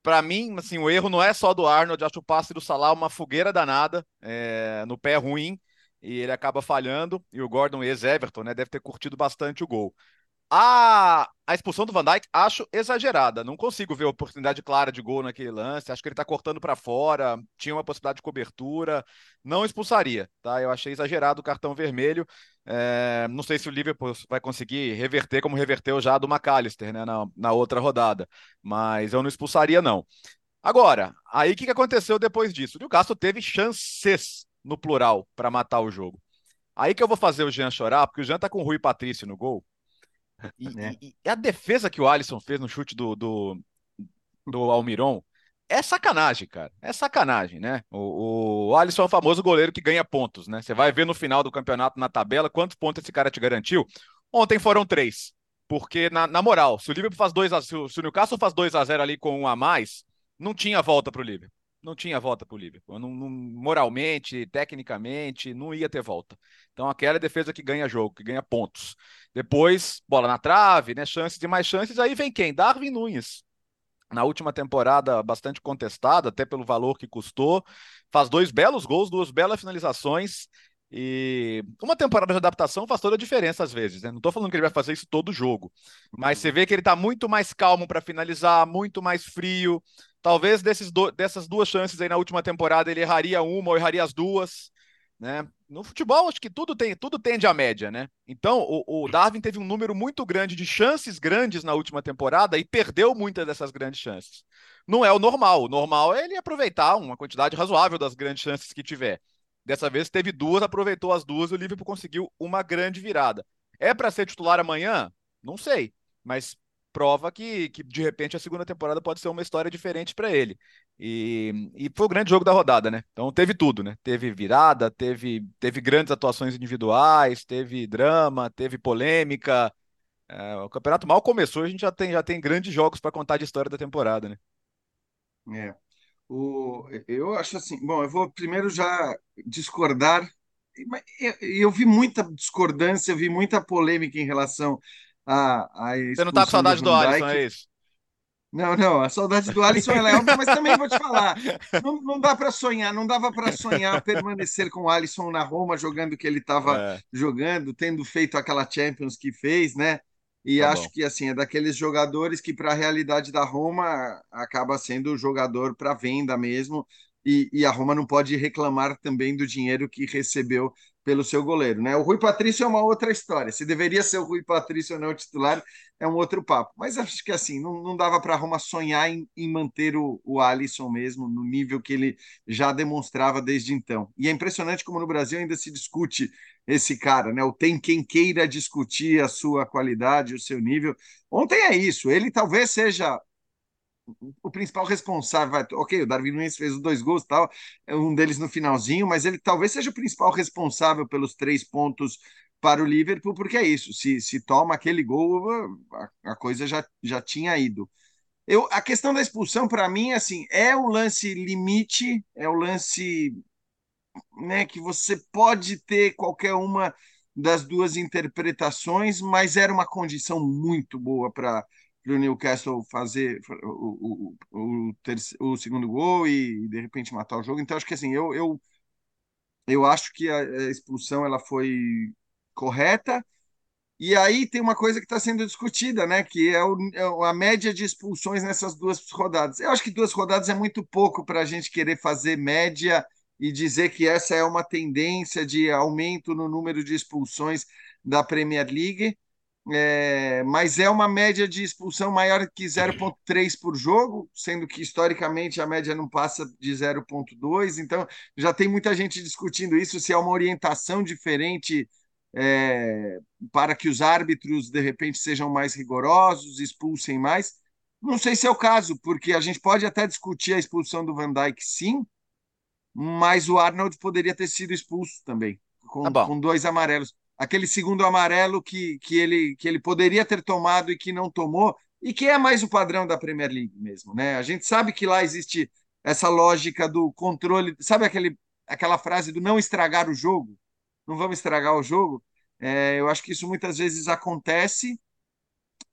para mim, assim, o erro não é só do Arnold, acho o passe do Salah uma fogueira danada, é, no pé ruim, e ele acaba falhando, e o Gordon ex-Everton, né, deve ter curtido bastante o gol. A, a expulsão do Van Dijk acho exagerada. Não consigo ver oportunidade clara de gol naquele lance. Acho que ele está cortando para fora, tinha uma possibilidade de cobertura. Não expulsaria, tá? Eu achei exagerado o cartão vermelho. É, não sei se o Liverpool vai conseguir reverter como reverteu já do McAllister, né, na, na outra rodada. Mas eu não expulsaria, não. Agora, aí o que, que aconteceu depois disso? O Newcastle teve chances, no plural, para matar o jogo. Aí que eu vou fazer o Jean chorar, porque o Jean tá com o Rui Patrício no gol. E, é. e, e, a defesa que o Alisson fez no chute do, do, do Almiron é sacanagem, cara. É sacanagem, né? O, o Alisson é o famoso goleiro que ganha pontos, né? Você vai ver no final do campeonato na tabela quantos pontos esse cara te garantiu. Ontem foram três. Porque, na, na moral, se o Liverpool faz 2 a se o, se o Newcastle faz 2 a 0 ali com um a mais, não tinha volta pro Liverpool não tinha volta para o Liverpool. Não, não, moralmente, tecnicamente, não ia ter volta. Então, aquela é defesa que ganha jogo, que ganha pontos. Depois, bola na trave, né? Chances e mais chances. Aí vem quem? Darwin Nunes. na última temporada bastante contestado, até pelo valor que custou. Faz dois belos gols, duas belas finalizações. E uma temporada de adaptação faz toda a diferença às vezes, né? Não estou falando que ele vai fazer isso todo jogo, mas você vê que ele está muito mais calmo para finalizar, muito mais frio. Talvez desses do... dessas duas chances aí na última temporada ele erraria uma ou erraria as duas, né? No futebol acho que tudo tem, tudo tende à média, né? Então o, o Darwin teve um número muito grande de chances grandes na última temporada e perdeu muitas dessas grandes chances. Não é o normal. O normal é ele aproveitar uma quantidade razoável das grandes chances que tiver. Dessa vez teve duas, aproveitou as duas e o Liverpool conseguiu uma grande virada. É para ser titular amanhã? Não sei, mas prova que, que de repente a segunda temporada pode ser uma história diferente para ele. E, e foi o grande jogo da rodada, né? Então teve tudo, né? Teve virada, teve, teve grandes atuações individuais, teve drama, teve polêmica. É, o campeonato mal começou, a gente já tem, já tem grandes jogos para contar de história da temporada, né? É. O, eu acho assim, bom, eu vou primeiro já discordar. Eu, eu vi muita discordância, vi muita polêmica em relação a, a Você não tá com saudade do, do Alisson, é isso? Não, não, a saudade do Alisson é óbvia, mas também vou te falar, não, não dá para sonhar, não dava para sonhar permanecer com o Alisson na Roma jogando o que ele estava é. jogando, tendo feito aquela Champions que fez, né? E tá acho bom. que assim é daqueles jogadores que para a realidade da Roma acaba sendo jogador para venda mesmo. E, e, a Roma não pode reclamar também do dinheiro que recebeu pelo seu goleiro, né? O Rui Patrício é uma outra história. Se deveria ser o Rui Patrício ou não titular é um outro papo. Mas acho que assim não, não dava para a Roma sonhar em, em manter o, o Alisson mesmo no nível que ele já demonstrava desde então. E é impressionante como no Brasil ainda se discute esse cara, né? O tem quem queira discutir a sua qualidade, o seu nível. Ontem é isso. Ele talvez seja o principal responsável, ok, o Darwin Nunes fez os dois gols, tal, é um deles no finalzinho, mas ele talvez seja o principal responsável pelos três pontos para o Liverpool, porque é isso, se, se toma aquele gol, a, a coisa já, já tinha ido. Eu, a questão da expulsão, para mim, assim, é o lance limite, é o lance né, que você pode ter qualquer uma das duas interpretações, mas era uma condição muito boa para para o Newcastle fazer o, o, o, terceiro, o, segundo gol e de repente matar o jogo. Então acho que assim eu eu, eu acho que a, expulsão ela foi correta. E aí tem uma coisa que está sendo discutida, né? Que é, o, é a média de expulsões nessas duas rodadas. Eu acho que duas rodadas é muito pouco para a gente querer fazer média e dizer que essa é uma tendência de aumento no número de expulsões da Premier League é, mas é uma média de expulsão maior que 0,3 por jogo, sendo que historicamente a média não passa de 0,2. Então já tem muita gente discutindo isso, se é uma orientação diferente é, para que os árbitros de repente sejam mais rigorosos, expulsem mais. Não sei se é o caso, porque a gente pode até discutir a expulsão do Van Dijk, sim, mas o Arnold poderia ter sido expulso também, com, tá com dois amarelos aquele segundo amarelo que, que, ele, que ele poderia ter tomado e que não tomou, e que é mais o padrão da Premier League mesmo. Né? A gente sabe que lá existe essa lógica do controle, sabe aquele, aquela frase do não estragar o jogo? Não vamos estragar o jogo? É, eu acho que isso muitas vezes acontece,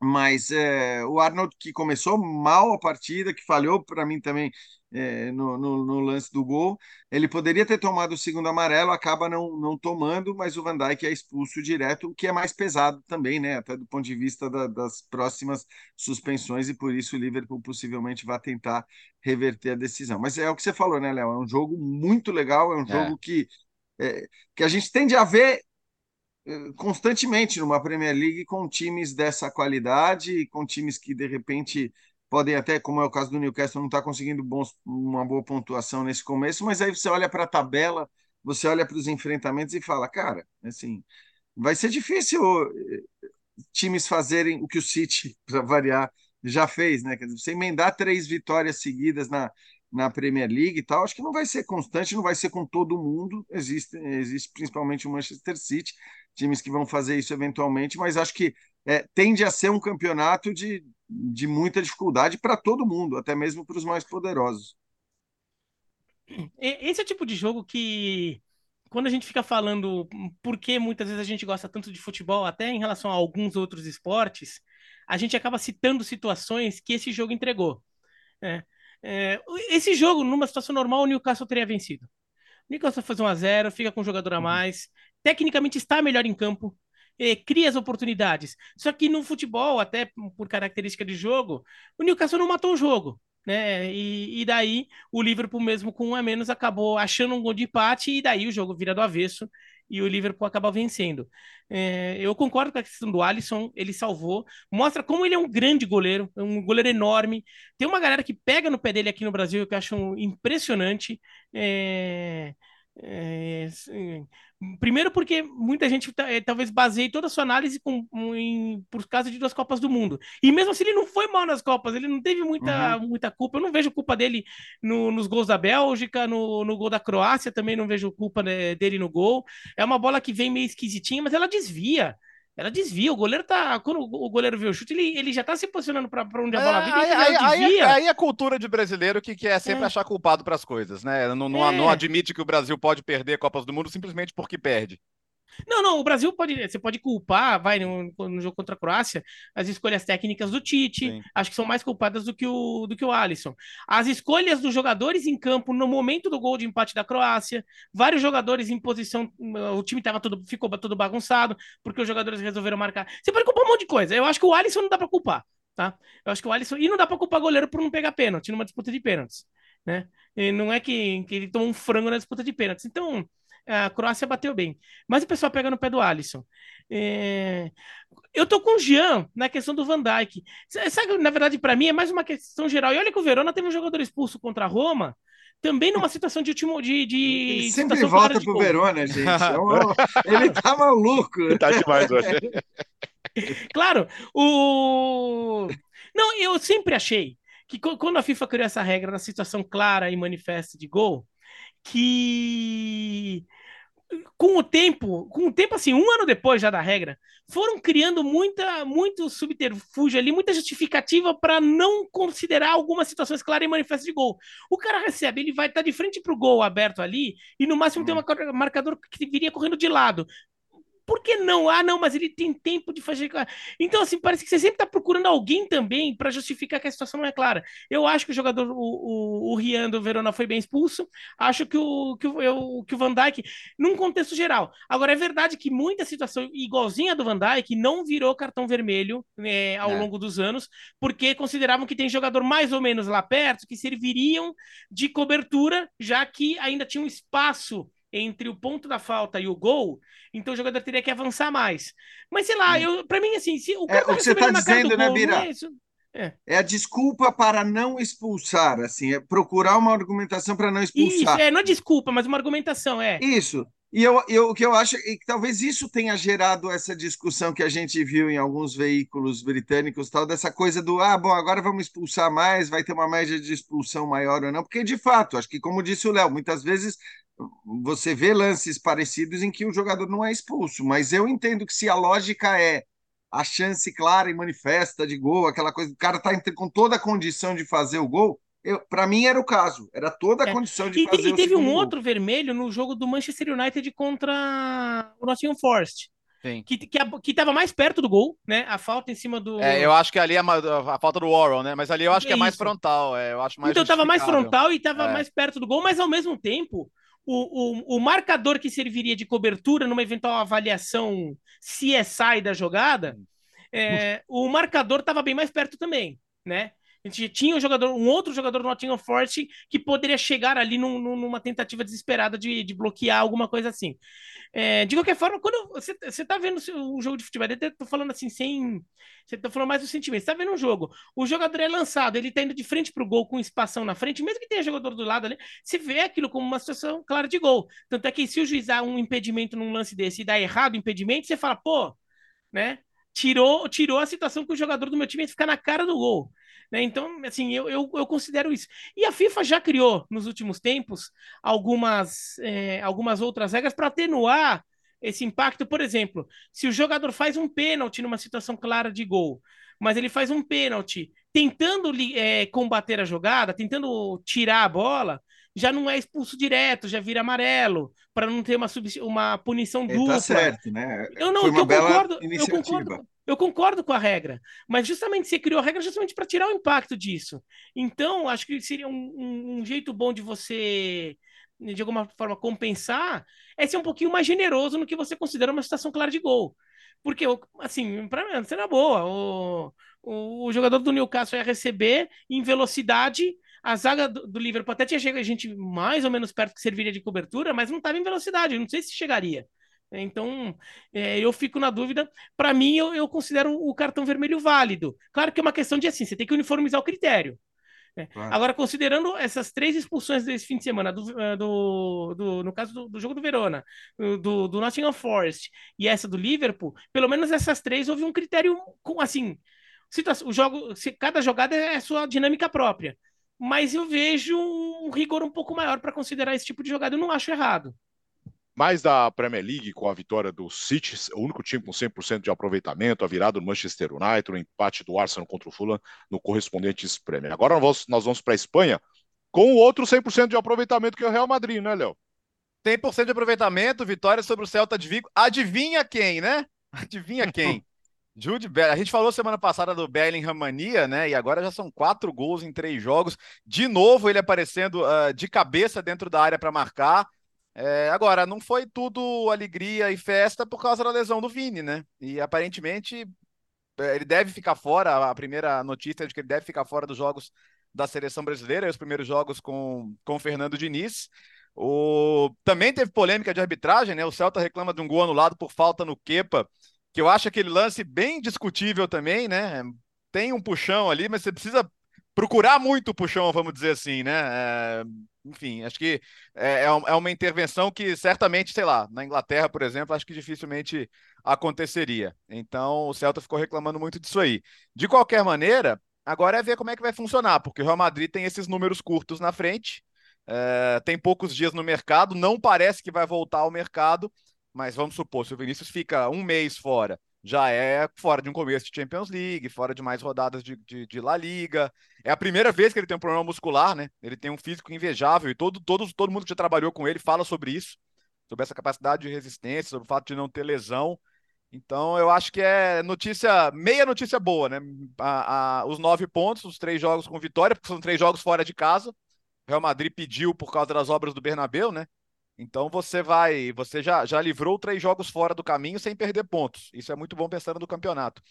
mas é, o Arnold que começou mal a partida, que falhou para mim também é, no, no, no, lance do gol. Ele poderia ter tomado o segundo amarelo, acaba não, não tomando, mas o Van Dijk é expulso direto, o que é mais pesado também, né? Até do ponto de vista da, das próximas suspensões, e por isso o Liverpool possivelmente vai tentar reverter a decisão. Mas é o que você falou, né, Léo? É um jogo muito legal, é um é. jogo que, é, que a gente tende a ver é, constantemente numa Premier League com times dessa qualidade, com times que de repente podem até, como é o caso do Newcastle, não está conseguindo bons, uma boa pontuação nesse começo, mas aí você olha para a tabela, você olha para os enfrentamentos e fala, cara, assim, vai ser difícil eh, times fazerem o que o City, para variar, já fez, né? Quer dizer, você emendar três vitórias seguidas na, na Premier League e tal, acho que não vai ser constante, não vai ser com todo mundo. Existe, existe principalmente o Manchester City, times que vão fazer isso eventualmente, mas acho que é, tende a ser um campeonato de, de muita dificuldade para todo mundo, até mesmo para os mais poderosos. Esse é o tipo de jogo que, quando a gente fica falando por que muitas vezes a gente gosta tanto de futebol, até em relação a alguns outros esportes, a gente acaba citando situações que esse jogo entregou. É. É, esse jogo, numa situação normal, o Newcastle teria vencido. O Newcastle faz 1x0, fica com um jogador a mais, tecnicamente está melhor em campo, cria as oportunidades. Só que no futebol, até por característica de jogo, o Newcastle não matou o jogo. Né? E, e daí o Liverpool, mesmo com um a menos, acabou achando um gol de empate, e daí o jogo vira do avesso e o Liverpool acaba vencendo. É, eu concordo com a questão do Alisson, ele salvou, mostra como ele é um grande goleiro, um goleiro enorme. Tem uma galera que pega no pé dele aqui no Brasil que eu acho impressionante. É, é, primeiro porque muita gente é, talvez baseie toda a sua análise com, em, por causa de duas Copas do Mundo. E mesmo assim ele não foi mal nas Copas, ele não teve muita, uhum. muita culpa. Eu não vejo culpa dele no, nos gols da Bélgica, no, no gol da Croácia, também não vejo culpa né, dele no gol. É uma bola que vem meio esquisitinha, mas ela desvia. Ela desvia, o goleiro tá. Quando o goleiro vê o chute, ele, ele já tá se posicionando para onde a bola vem. Aí, aí, aí, aí, é cultura de brasileiro que quer sempre é. achar culpado para as coisas, né? Não, não, é. não admite que o Brasil pode perder Copas do Mundo simplesmente porque perde. Não, não, o Brasil pode, você pode culpar, vai, no, no jogo contra a Croácia, as escolhas técnicas do Tite, Sim. acho que são mais culpadas do que, o, do que o Alisson. As escolhas dos jogadores em campo no momento do gol de empate da Croácia, vários jogadores em posição, o time tava tudo, ficou todo bagunçado, porque os jogadores resolveram marcar. Você pode culpar um monte de coisa, eu acho que o Alisson não dá para culpar, tá? Eu acho que o Alisson, e não dá para culpar o goleiro por não pegar pênalti numa disputa de pênaltis, né? E não é que, que ele tomou um frango na disputa de pênaltis, então a Croácia bateu bem. Mas o pessoal pega no pé do Alisson. É... Eu tô com o Jean na questão do Van Dijk. Sabe, na verdade, para mim é mais uma questão geral. E olha que o Verona teve um jogador expulso contra a Roma, também numa situação de último de, de sempre volta pro Verona, gente. É ele tá maluco. Tá demais hoje. claro, o Não, eu sempre achei que quando a FIFA criou essa regra na situação clara e manifesta de gol, que com o tempo, com o tempo assim, um ano depois já da regra, foram criando muita, muito subterfúgio ali, muita justificativa para não considerar algumas situações claras e manifestas de gol. O cara recebe, ele vai estar tá de frente para o gol aberto ali e no máximo tem um marcador que viria correndo de lado. Por que não? Ah, não, mas ele tem tempo de fazer. Então, assim, parece que você sempre está procurando alguém também para justificar que a situação não é clara. Eu acho que o jogador, o, o, o Rian do Verona foi bem expulso. Acho que o, que, o, eu, que o Van Dijk, num contexto geral. Agora, é verdade que muita situação igualzinha a do Van Dijk não virou cartão vermelho né, ao é. longo dos anos, porque consideravam que tem jogador mais ou menos lá perto que serviriam de cobertura, já que ainda tinha um espaço entre o ponto da falta e o gol, então o jogador teria que avançar mais. Mas sei lá, eu, para mim, assim, se o é, cara é, tá o que você está dizendo, né, Bira? É, é, é, a desculpa para não expulsar, assim, é procurar uma argumentação para não expulsar. Isso, é, não é desculpa, mas uma argumentação, é. Isso. E eu, eu, o que eu acho é que talvez isso tenha gerado essa discussão que a gente viu em alguns veículos britânicos, tal, dessa coisa do ah, bom, agora vamos expulsar mais, vai ter uma média de expulsão maior ou não, porque de fato, acho que como disse o Léo, muitas vezes você vê lances parecidos em que o jogador não é expulso, mas eu entendo que se a lógica é a chance clara e manifesta de gol, aquela coisa, o cara está com toda a condição de fazer o gol, para mim era o caso, era toda a é. condição de e, fazer e, teve um gol. outro vermelho no jogo do Manchester United contra o Nottingham Forest. Sim. Que, que, que tava mais perto do gol, né? A falta em cima do. É, eu acho que ali é a, a falta do Warren, né? Mas ali eu acho que é, é mais frontal. É, eu acho mais então tava mais frontal e tava é. mais perto do gol, mas ao mesmo tempo, o, o, o marcador que serviria de cobertura numa eventual avaliação CSI da jogada, é, o marcador estava bem mais perto também, né? A gente tinha um jogador, um outro jogador do Nottingham Forest que poderia chegar ali num, numa tentativa desesperada de, de, bloquear alguma coisa assim. É, de qualquer forma, quando você, você tá vendo o jogo de futebol, eu tô falando assim sem. Você tá falando mais do sentimento. Você tá vendo um jogo, o jogador é lançado, ele tá indo de frente pro gol com espação na frente, mesmo que tenha jogador do lado ali, você vê aquilo como uma situação clara de gol. Tanto é que se o juiz dá um impedimento num lance desse e dá errado o impedimento, você fala, pô, né? Tirou, tirou a situação que o jogador do meu time ia ficar na cara do gol. Né? Então, assim, eu, eu, eu, considero isso. E a FIFA já criou, nos últimos tempos, algumas, é, algumas outras regras para atenuar esse impacto. Por exemplo, se o jogador faz um pênalti numa situação clara de gol, mas ele faz um pênalti tentando é, combater a jogada, tentando tirar a bola, já não é expulso direto, já vira amarelo, para não ter uma, uma punição tá dupla. Tá certo, né? Eu não, eu concordo. Eu concordo, Eu concordo com a regra, mas justamente você criou a regra justamente para tirar o impacto disso. Então, acho que seria um, um, um, jeito bom de você, de alguma forma, compensar, é ser um pouquinho mais generoso no que você considera uma situação clara de gol. Porque, assim, para mim, cena boa, o, o, o, jogador do Newcastle ia receber em velocidade. A zaga do, do Liverpool até tinha chegado a gente mais ou menos perto que serviria de cobertura, mas não estava em velocidade, não sei se chegaria. Então, é, eu fico na dúvida. Para mim, eu, eu, considero o cartão vermelho válido. Claro que é uma questão de assim, você tem que uniformizar o critério. Né? Claro. Agora, considerando essas três expulsões desse fim de semana, do, eh, do, do no caso do, do, jogo do Verona, do, do Nottingham Forest e essa do Liverpool, pelo menos essas três houve um critério com assim. O jogo, cada jogada é a sua dinâmica própria. Mas eu vejo um rigor um pouco maior para considerar esse tipo de jogada. Eu não acho errado mais da Premier League com a vitória do City, o único time com 100% de aproveitamento, a virada do Manchester United, o empate do Arsenal contra o Fulham no correspondente Premier. Agora nós vamos, nós vamos para a Espanha com o outro 100% de aproveitamento que é o Real Madrid, né, Léo? 100% de aproveitamento, vitória sobre o Celta de Vigo. Adivinha quem, né? Adivinha quem? Jude Bellingham. A gente falou semana passada do Bellingham mania, né? E agora já são quatro gols em três jogos. De novo ele aparecendo uh, de cabeça dentro da área para marcar. É, agora, não foi tudo alegria e festa por causa da lesão do Vini, né? E aparentemente é, ele deve ficar fora. A primeira notícia é de que ele deve ficar fora dos jogos da seleção brasileira, os primeiros jogos com, com o Fernando Diniz. O... Também teve polêmica de arbitragem, né? O Celta reclama de um gol anulado por falta no Kepa, que eu acho aquele lance bem discutível também, né? Tem um puxão ali, mas você precisa procurar muito o puxão, vamos dizer assim, né? É enfim, acho que é, é, é uma intervenção que certamente, sei lá, na Inglaterra, por exemplo, acho que dificilmente aconteceria. Então, o Celta ficou reclamando muito disso aí. De qualquer maneira, agora é ver como é que vai funcionar, porque o Real Madrid tem esses números curtos na frente, é, tem poucos dias no mercado, não parece que vai voltar ao mercado, mas vamos supor, se o Vinícius fica um mês fora já é fora de um começo de Champions League, fora de mais rodadas de, de, de, La Liga. É a primeira vez que ele tem um problema muscular, né? Ele tem um físico invejável e todo, todo, todo mundo que já trabalhou com ele fala sobre isso, sobre essa capacidade de resistência, sobre o fato de não ter lesão. Então, eu acho que é notícia, meia notícia boa, né? A, a, os nove pontos, os três jogos com vitória, porque são três jogos fora de casa. Real Madrid pediu por causa das obras do Bernabéu, né? Então você vai, você já, já livrou três jogos fora do caminho sem perder pontos. Isso é muito bom pensando no campeonato.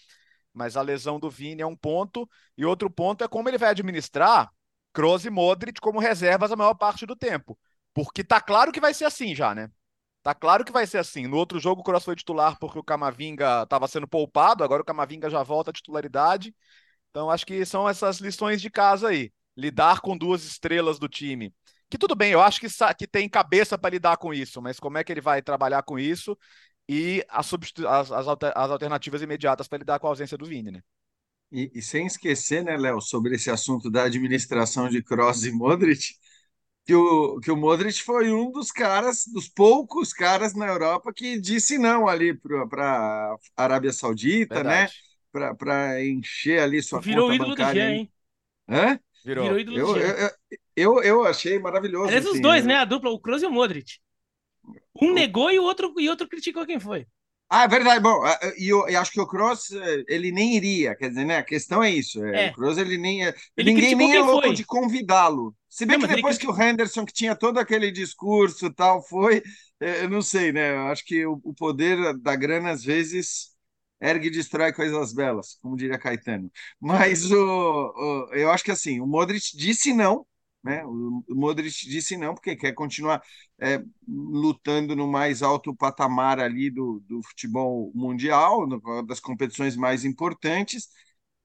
Mas a lesão do Vini é um ponto, e outro ponto é como ele vai administrar Kroos e Modric como reservas a maior parte do tempo. Porque tá claro que vai ser assim já, né? Tá claro que vai ser assim. No outro jogo o Kroos foi titular porque o Camavinga estava sendo poupado, agora o Camavinga já volta à titularidade. Então acho que são essas lições de casa aí. Lidar com duas estrelas do time que tudo bem, eu acho que, que tem cabeça para lidar com isso, mas como é que ele vai trabalhar com isso e as, as, as, as alternativas imediatas para lidar com a ausência do Vini, né? E, e sem esquecer, né, Léo, sobre esse assunto da administração de Kroos e Modric, que o, que o Modric foi um dos caras, dos poucos caras na Europa que disse não ali para a Arábia Saudita, né? Verdade. né? Para encher ali sua Virou conta ídolo bancária. Do dia, hein? Hã? Virou, Virou ídolo eu, do dia. Eu, eu, eu, eu achei maravilhoso. Aliás, assim, os dois, né? né? A dupla, o Kroos e o Modric. Um o... negou e o outro, e outro criticou quem foi. Ah, é verdade. Bom, e eu, eu, acho que o Kroos, eh, ele nem iria. Quer dizer, né? A questão é isso. É. O Kroos, ele nem. É, ele ninguém nem é louco foi. de convidá-lo. Se bem não, que depois que o Henderson, que tinha todo aquele discurso tal, foi. Eh, eu não sei, né? Eu acho que o, o poder da grana, às vezes, ergue e destrói coisas belas, como diria Caetano. Mas o, o, eu acho que assim, o Modric disse não né? O Modric disse não, porque quer continuar é, lutando no mais alto patamar ali do, do futebol mundial, no, das competições mais importantes.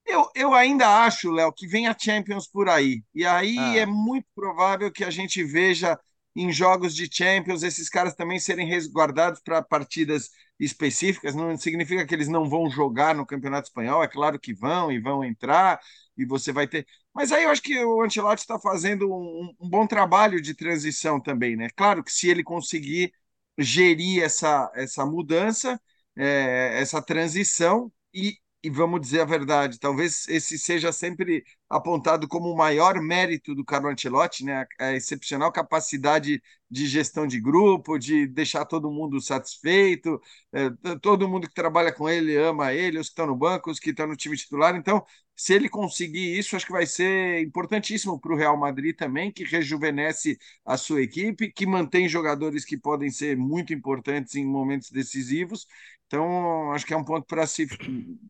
Eu, eu ainda acho, Léo, que vem a Champions por aí. E aí ah. é muito provável que a gente veja em jogos de Champions esses caras também serem resguardados para partidas específicas. Não significa que eles não vão jogar no Campeonato Espanhol, é claro que vão e vão entrar, e você vai ter. Mas aí eu acho que o Ancelotti está fazendo um, um, bom trabalho de transição também, né? Claro que se ele conseguir gerir essa, essa mudança, é, essa transição, e, e vamos dizer a verdade, talvez esse seja sempre apontado como o maior mérito do Carlo Ancelotti, né? A excepcional capacidade de gestão de grupo, de deixar todo mundo satisfeito, é, todo mundo que trabalha com ele ama ele, os que estão no banco, os que estão no time titular. Então, se ele conseguir isso, acho que vai ser importantíssimo para o Real Madrid também, que rejuvenesce a sua equipe, que mantém jogadores que podem ser muito importantes em momentos decisivos. Então, acho que é um ponto para se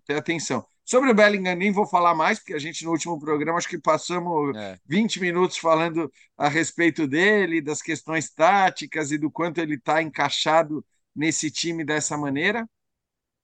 ter atenção. Sobre o Bellingham, nem vou falar mais, porque a gente no último programa acho que passamos é. 20 minutos falando a respeito dele, das questões táticas e do quanto ele está encaixado nesse time dessa maneira.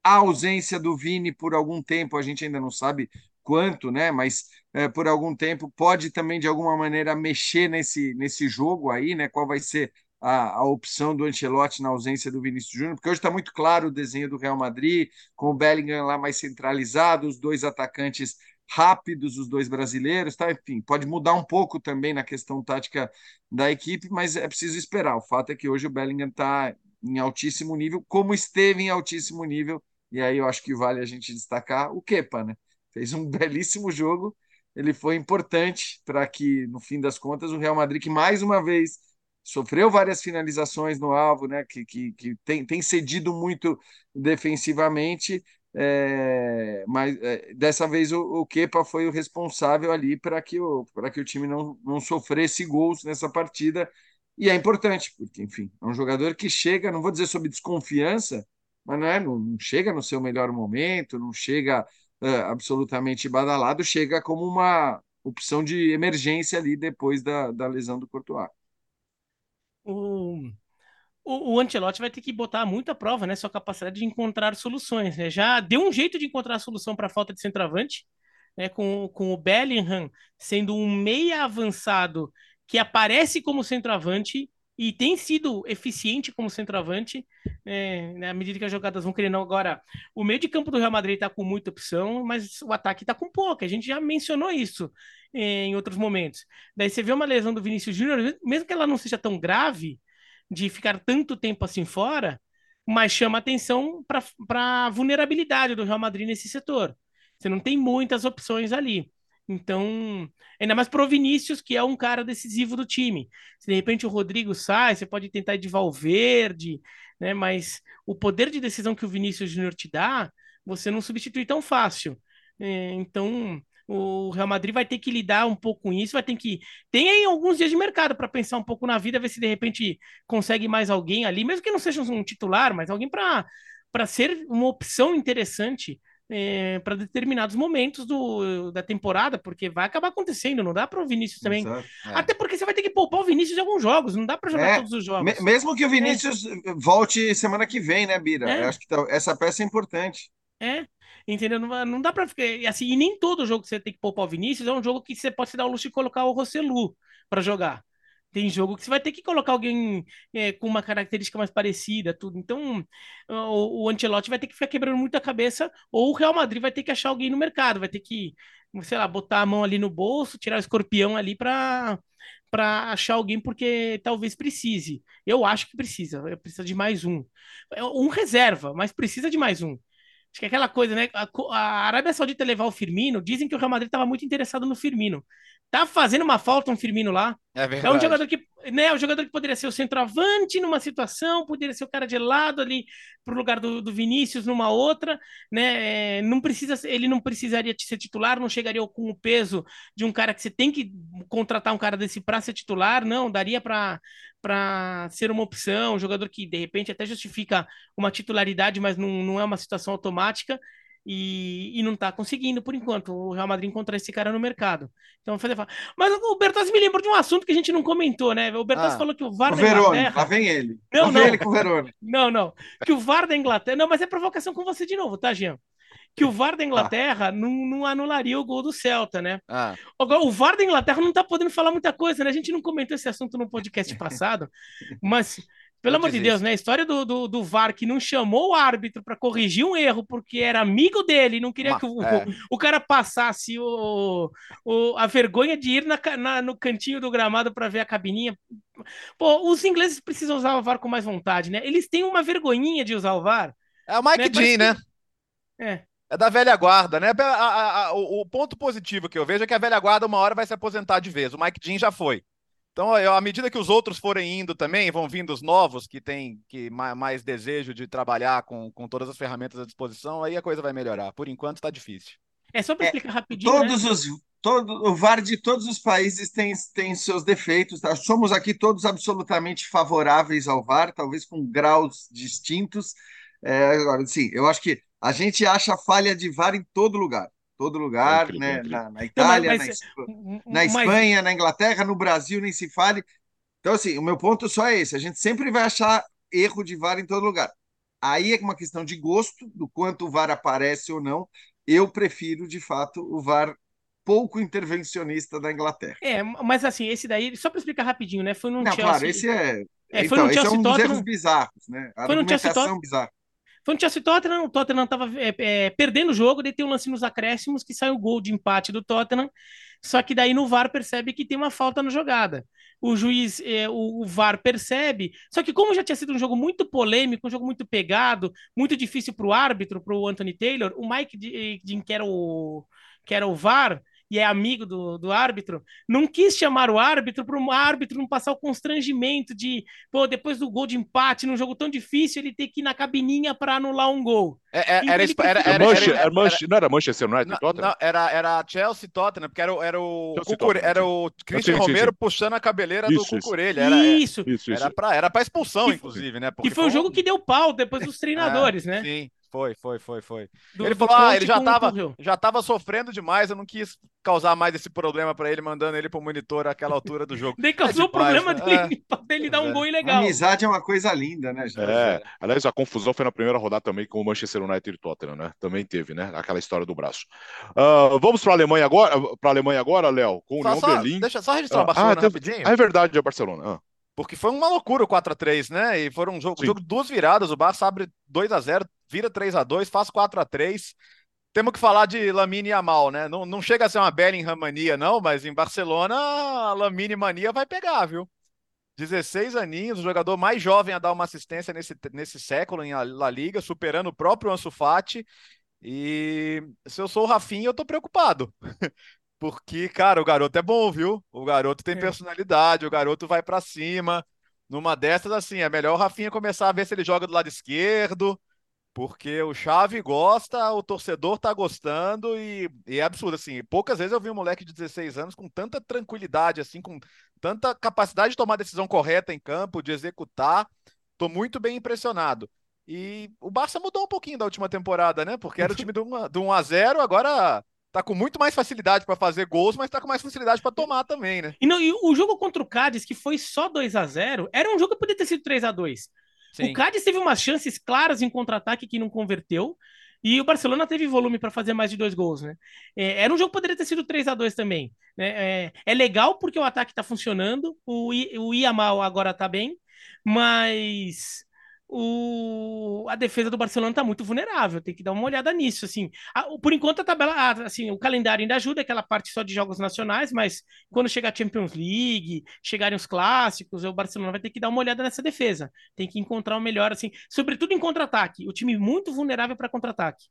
A ausência do Vini por algum tempo, a gente ainda não sabe quanto, né? Mas é, por algum tempo pode também de alguma maneira mexer nesse, nesse jogo aí, né? Qual vai ser a, a opção do Ancelotti na ausência do Vinícius Júnior? Porque hoje está muito claro o desenho do Real Madrid, com o Bellingham lá mais centralizado, os dois atacantes rápidos, os dois brasileiros, tá? Enfim, pode mudar um pouco também na questão tática da equipe, mas é preciso esperar. O fato é que hoje o Bellingham está em altíssimo nível, como esteve em altíssimo nível, e aí eu acho que vale a gente destacar o Kepa, né? fez um belíssimo jogo. Ele foi importante para que, no fim das contas, o Real Madrid, que mais uma vez sofreu várias finalizações no alvo, né, que, que, que tem, tem cedido muito defensivamente, é, mas é, dessa vez o, o Kepa foi o responsável ali para que, o, que o time não, não sofresse gols nessa partida. E é importante, porque, enfim, é um jogador que chega, não vou dizer sob desconfiança, mas não, é, não, não chega no seu melhor momento, não chega é, absolutamente badalado, chega como uma opção de emergência ali depois da, da lesão do Courtois. O, o, o vai ter que botar muita prova, né? Sua capacidade de encontrar soluções. Né? Já deu um jeito de encontrar a solução para a falta de centroavante, né? com, com o Bellingham sendo um meia avançado que aparece como centroavante e tem sido eficiente como centroavante, é, na medida que as jogadas vão querendo. Agora, o meio de campo do Real Madrid está com muita opção, mas o ataque está com pouca. A gente já mencionou isso é, em outros momentos. Daí você vê uma lesão do Vinícius Júnior, mesmo que ela não seja tão grave, de ficar tanto tempo assim fora, mas chama atenção para a vulnerabilidade do Real Madrid nesse setor. Você não tem muitas opções ali. Então, ainda mais pro Vinícius, que é um cara decisivo do time. Se de repente o Rodrigo sai, você pode tentar ir de Valverde, né? Mas o poder de decisão que o Vinícius Júnior te dá, você não substitui tão fácil. É, então, o Real Madrid vai ter que lidar um pouco com isso, vai ter que. Tem alguns dias de mercado para pensar um pouco na vida, ver se de repente consegue mais alguém ali, mesmo que não seja um titular, mas alguém para ser uma opção interessante é, para determinados momentos do, da temporada, porque vai acabar acontecendo, não dá para o Vinícius também. Exato, é. Até porque você vai ter que poupar o Vinícius em alguns jogos, não dá para jogar é, todos os jogos. Me, mesmo que o Vinícius é. volte semana que vem, né, Bira? É. acho que tá, essa peça é importante. É, entendeu? Não, não dá para ficar assim, e nem todo jogo que você tem que poupar o Vinícius é um jogo que você pode se dar o luxo de colocar o Rossellu para jogar. Tem jogo que você vai ter que colocar alguém é, com uma característica mais parecida, tudo. Então, o, o vai ter que ficar quebrando muita cabeça, ou o Real Madrid vai ter que achar alguém no mercado, vai ter que, sei lá, botar a mão ali no bolso, tirar o escorpião ali para para achar alguém porque talvez precise. Eu acho que precisa, precisa de mais um. É, um reserva, mas precisa de mais um. Acho que é aquela coisa, né? A, a Arábia Saudita levar o Firmino, dizem que o Real Madrid estava muito interessado no Firmino. Tá fazendo uma falta um Firmino lá. É verdade. É um jogador que, né, um jogador que poderia ser o centroavante numa situação, poderia ser o cara de lado ali pro lugar do, do Vinícius numa outra, né? É, não precisa, ele não precisaria ser titular, não chegaria com o peso de um cara que você tem que contratar um cara desse para ser titular, não, daria para para ser uma opção, um jogador que de repente até justifica uma titularidade, mas não, não é uma situação automática e, e não está conseguindo por enquanto o Real Madrid encontrar esse cara no mercado. Então fazer Mas o Bertazzi me lembra de um assunto que a gente não comentou, né? O Bertazzi ah, falou que o VAR o da Inglaterra. Lá vem ele. Não, lá não. Vem ele com o Verona. Não, não. Que o VAR da Inglaterra. Não, mas é provocação com você de novo, tá, Jean? Que o VAR da Inglaterra ah. não, não anularia o gol do Celta, né? Ah. Agora, o VAR da Inglaterra não tá podendo falar muita coisa, né? A gente não comentou esse assunto no podcast passado, mas pelo amor de Deus, né? A história do, do, do, VAR que não chamou o árbitro para corrigir um erro porque era amigo dele, não queria que o, é. o, o, cara passasse o, o, a vergonha de ir na, na no cantinho do gramado para ver a cabininha. Pô, os ingleses precisam usar o VAR com mais vontade, né? Eles têm uma vergonhinha de usar o VAR. É o Mike né? Dean, né? É. É da velha guarda, né? A, a, a, o, ponto positivo que eu vejo é que a velha guarda uma hora vai se aposentar de vez. O Mike Dean já foi. Então, à medida que os outros forem indo também, vão vindo os novos que têm que mais desejo de trabalhar com, com todas as ferramentas à disposição, aí a coisa vai melhorar. Por enquanto está difícil. É só para é, explicar rapidinho. Todos né? os todo, o VAR de todos os países tem, tem seus defeitos. Tá? Somos aqui todos absolutamente favoráveis ao VAR, talvez com graus distintos. É, agora, sim, eu acho que a gente acha falha de VAR em todo lugar. Todo lugar, é né? Na, na, Itália, Não, mas, na, na, Espanha, mas... na Inglaterra, no Brasil, nem se fale. Então, assim, o meu ponto só é esse: a gente sempre vai achar erro de VAR em todo lugar. Aí é uma questão de gosto, do quanto o VAR aparece ou não. Eu prefiro, de fato, o VAR pouco intervencionista da Inglaterra. É, mas assim, esse daí, só para explicar rapidinho, né? Foi num Não, Chelsea... claro, esse é... é então, foi Chelsea esse é um dos erros bizarros, né? A foi no Chelsea bizarra. Foi no Chelsea Tottenham, o Tottenham estava é, é, perdendo o jogo, daí tem um lance nos acréscimos que sai o gol de empate do Tottenham, só que daí no VAR percebe que tem uma falta na jogada. O juiz, é, o, o, VAR percebe, só que como já tinha sido um jogo muito polêmico, um jogo muito pegado, muito difícil para o árbitro, para o Anthony Taylor, o Mike Dean, o, que era o VAR, e é amigo do, do árbitro, não quis chamar o árbitro para o árbitro não passar o constrangimento de, pô, depois do gol de empate num jogo tão difícil, ele ter que ir na cabininha para anular um gol. É, é, era, então, era, era, era, era, não era Manchester United não, Tottenham? Não, era, era Chelsea Tottenham, porque era, era o Cucure, era o Christian Romero puxando a cabeleira isso, do Cucurelli. Era, isso, isso, era para era expulsão, inclusive, né? Porque e foi o um jogo que deu pau depois dos treinadores, é, né? Sim. Foi, foi, foi, foi. Do, ele falou: ah, ele já tava, já tava sofrendo demais, eu não quis causar mais esse problema para ele, mandando ele pro monitor àquela altura do jogo. Nem causou é o problema né? dele, é. dele dar um é. gol ilegal. A amizade é uma coisa linda, né, gente? É. Aliás, a confusão foi na primeira rodada também com o Manchester United e Tottenham, né? Também teve, né? Aquela história do braço. Uh, vamos para a Alemanha agora, para Alemanha agora, Léo, com o União Berlim. Deixa só registrar o ah, Barcelona ah, rapidinho. Ah, é verdade, é Barcelona. Ah. Porque foi uma loucura o 4x3, né? E foram um jogo, um jogo de duas viradas. O Barça abre 2 a 0 vira 3 a 2 faz 4 a 3 Temos que falar de Lamine Yamal, né? Não, não chega a ser uma Bellingham mania, não, mas em Barcelona a Lamine mania vai pegar, viu? 16 aninhos, o jogador mais jovem a dar uma assistência nesse, nesse século em La Liga, superando o próprio Ansu Fati. E se eu sou o Rafinha, eu tô preocupado. Porque, cara, o garoto é bom, viu? O garoto tem é. personalidade, o garoto vai para cima. Numa dessas, assim, é melhor o Rafinha começar a ver se ele joga do lado esquerdo, porque o Chave gosta, o torcedor tá gostando e, e, é absurdo, assim. Poucas vezes eu vi um moleque de 16 anos com tanta tranquilidade, assim, com tanta capacidade de tomar a decisão correta em campo, de executar. Tô muito bem impressionado. E o Barça mudou um pouquinho da última temporada, né? Porque era o time do 1 do 1 a 0 agora tá com muito mais facilidade para fazer gols, mas tá com mais facilidade para tomar também, né? E, não, e o jogo contra o Cádiz, que foi só 2 a 0 era um jogo que poderia ter sido 3 a 2 O Cádiz teve umas chances claras em contra-ataque que não converteu. E o Barcelona teve volume para fazer mais de dois gols, né? É, era um jogo que poderia ter sido 3 a 2 também. Né? É, é, legal porque o ataque está funcionando, o, I, o Iamal agora está bem, mas o, a defesa do Barcelona está muito vulnerável, tem que dar uma olhada nisso, assim. A, por enquanto a tabela, assim, o calendário ainda ajuda, aquela parte só de jogos nacionais, mas quando chegar a Champions League, chegarem os clássicos, o Barcelona vai ter que dar uma olhada nessa defesa. Tem que encontrar o melhor, assim, sobretudo em contra-ataque. O time muito vulnerável para contra-ataque.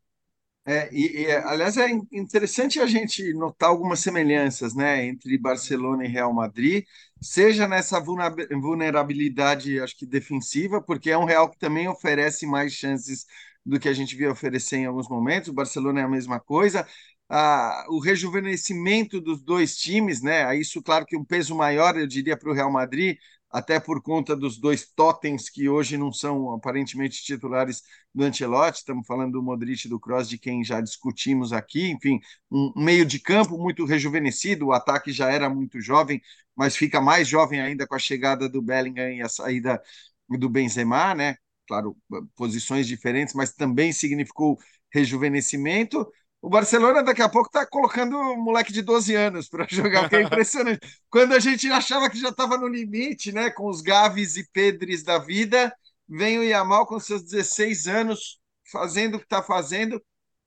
É, e, e, aliás, é interessante a gente notar algumas semelhanças né, entre Barcelona e Real Madrid, seja nessa vulnerabilidade, acho que defensiva, porque é um Real que também oferece mais chances do que a gente via oferecer em alguns momentos. O Barcelona é a mesma coisa. Ah, o rejuvenescimento dos dois times, né? Isso, claro, que um peso maior, eu diria, para o Real Madrid, até por conta dos dois totens que hoje não são aparentemente titulares do Ancelotti, estamos falando do Modric e do Kroos, de quem já discutimos aqui, enfim, um meio de campo muito rejuvenescido, o ataque já era muito jovem, mas fica mais jovem ainda com a chegada do Bellingham e a saída do Benzema, né? Claro, posições diferentes, mas também significou rejuvenescimento. O Barcelona daqui a pouco está colocando um moleque de 12 anos para jogar, que é impressionante. Quando a gente achava que já estava no limite, né, com os Gavis e Pedres da vida, vem o Yamal com seus 16 anos fazendo o que está fazendo.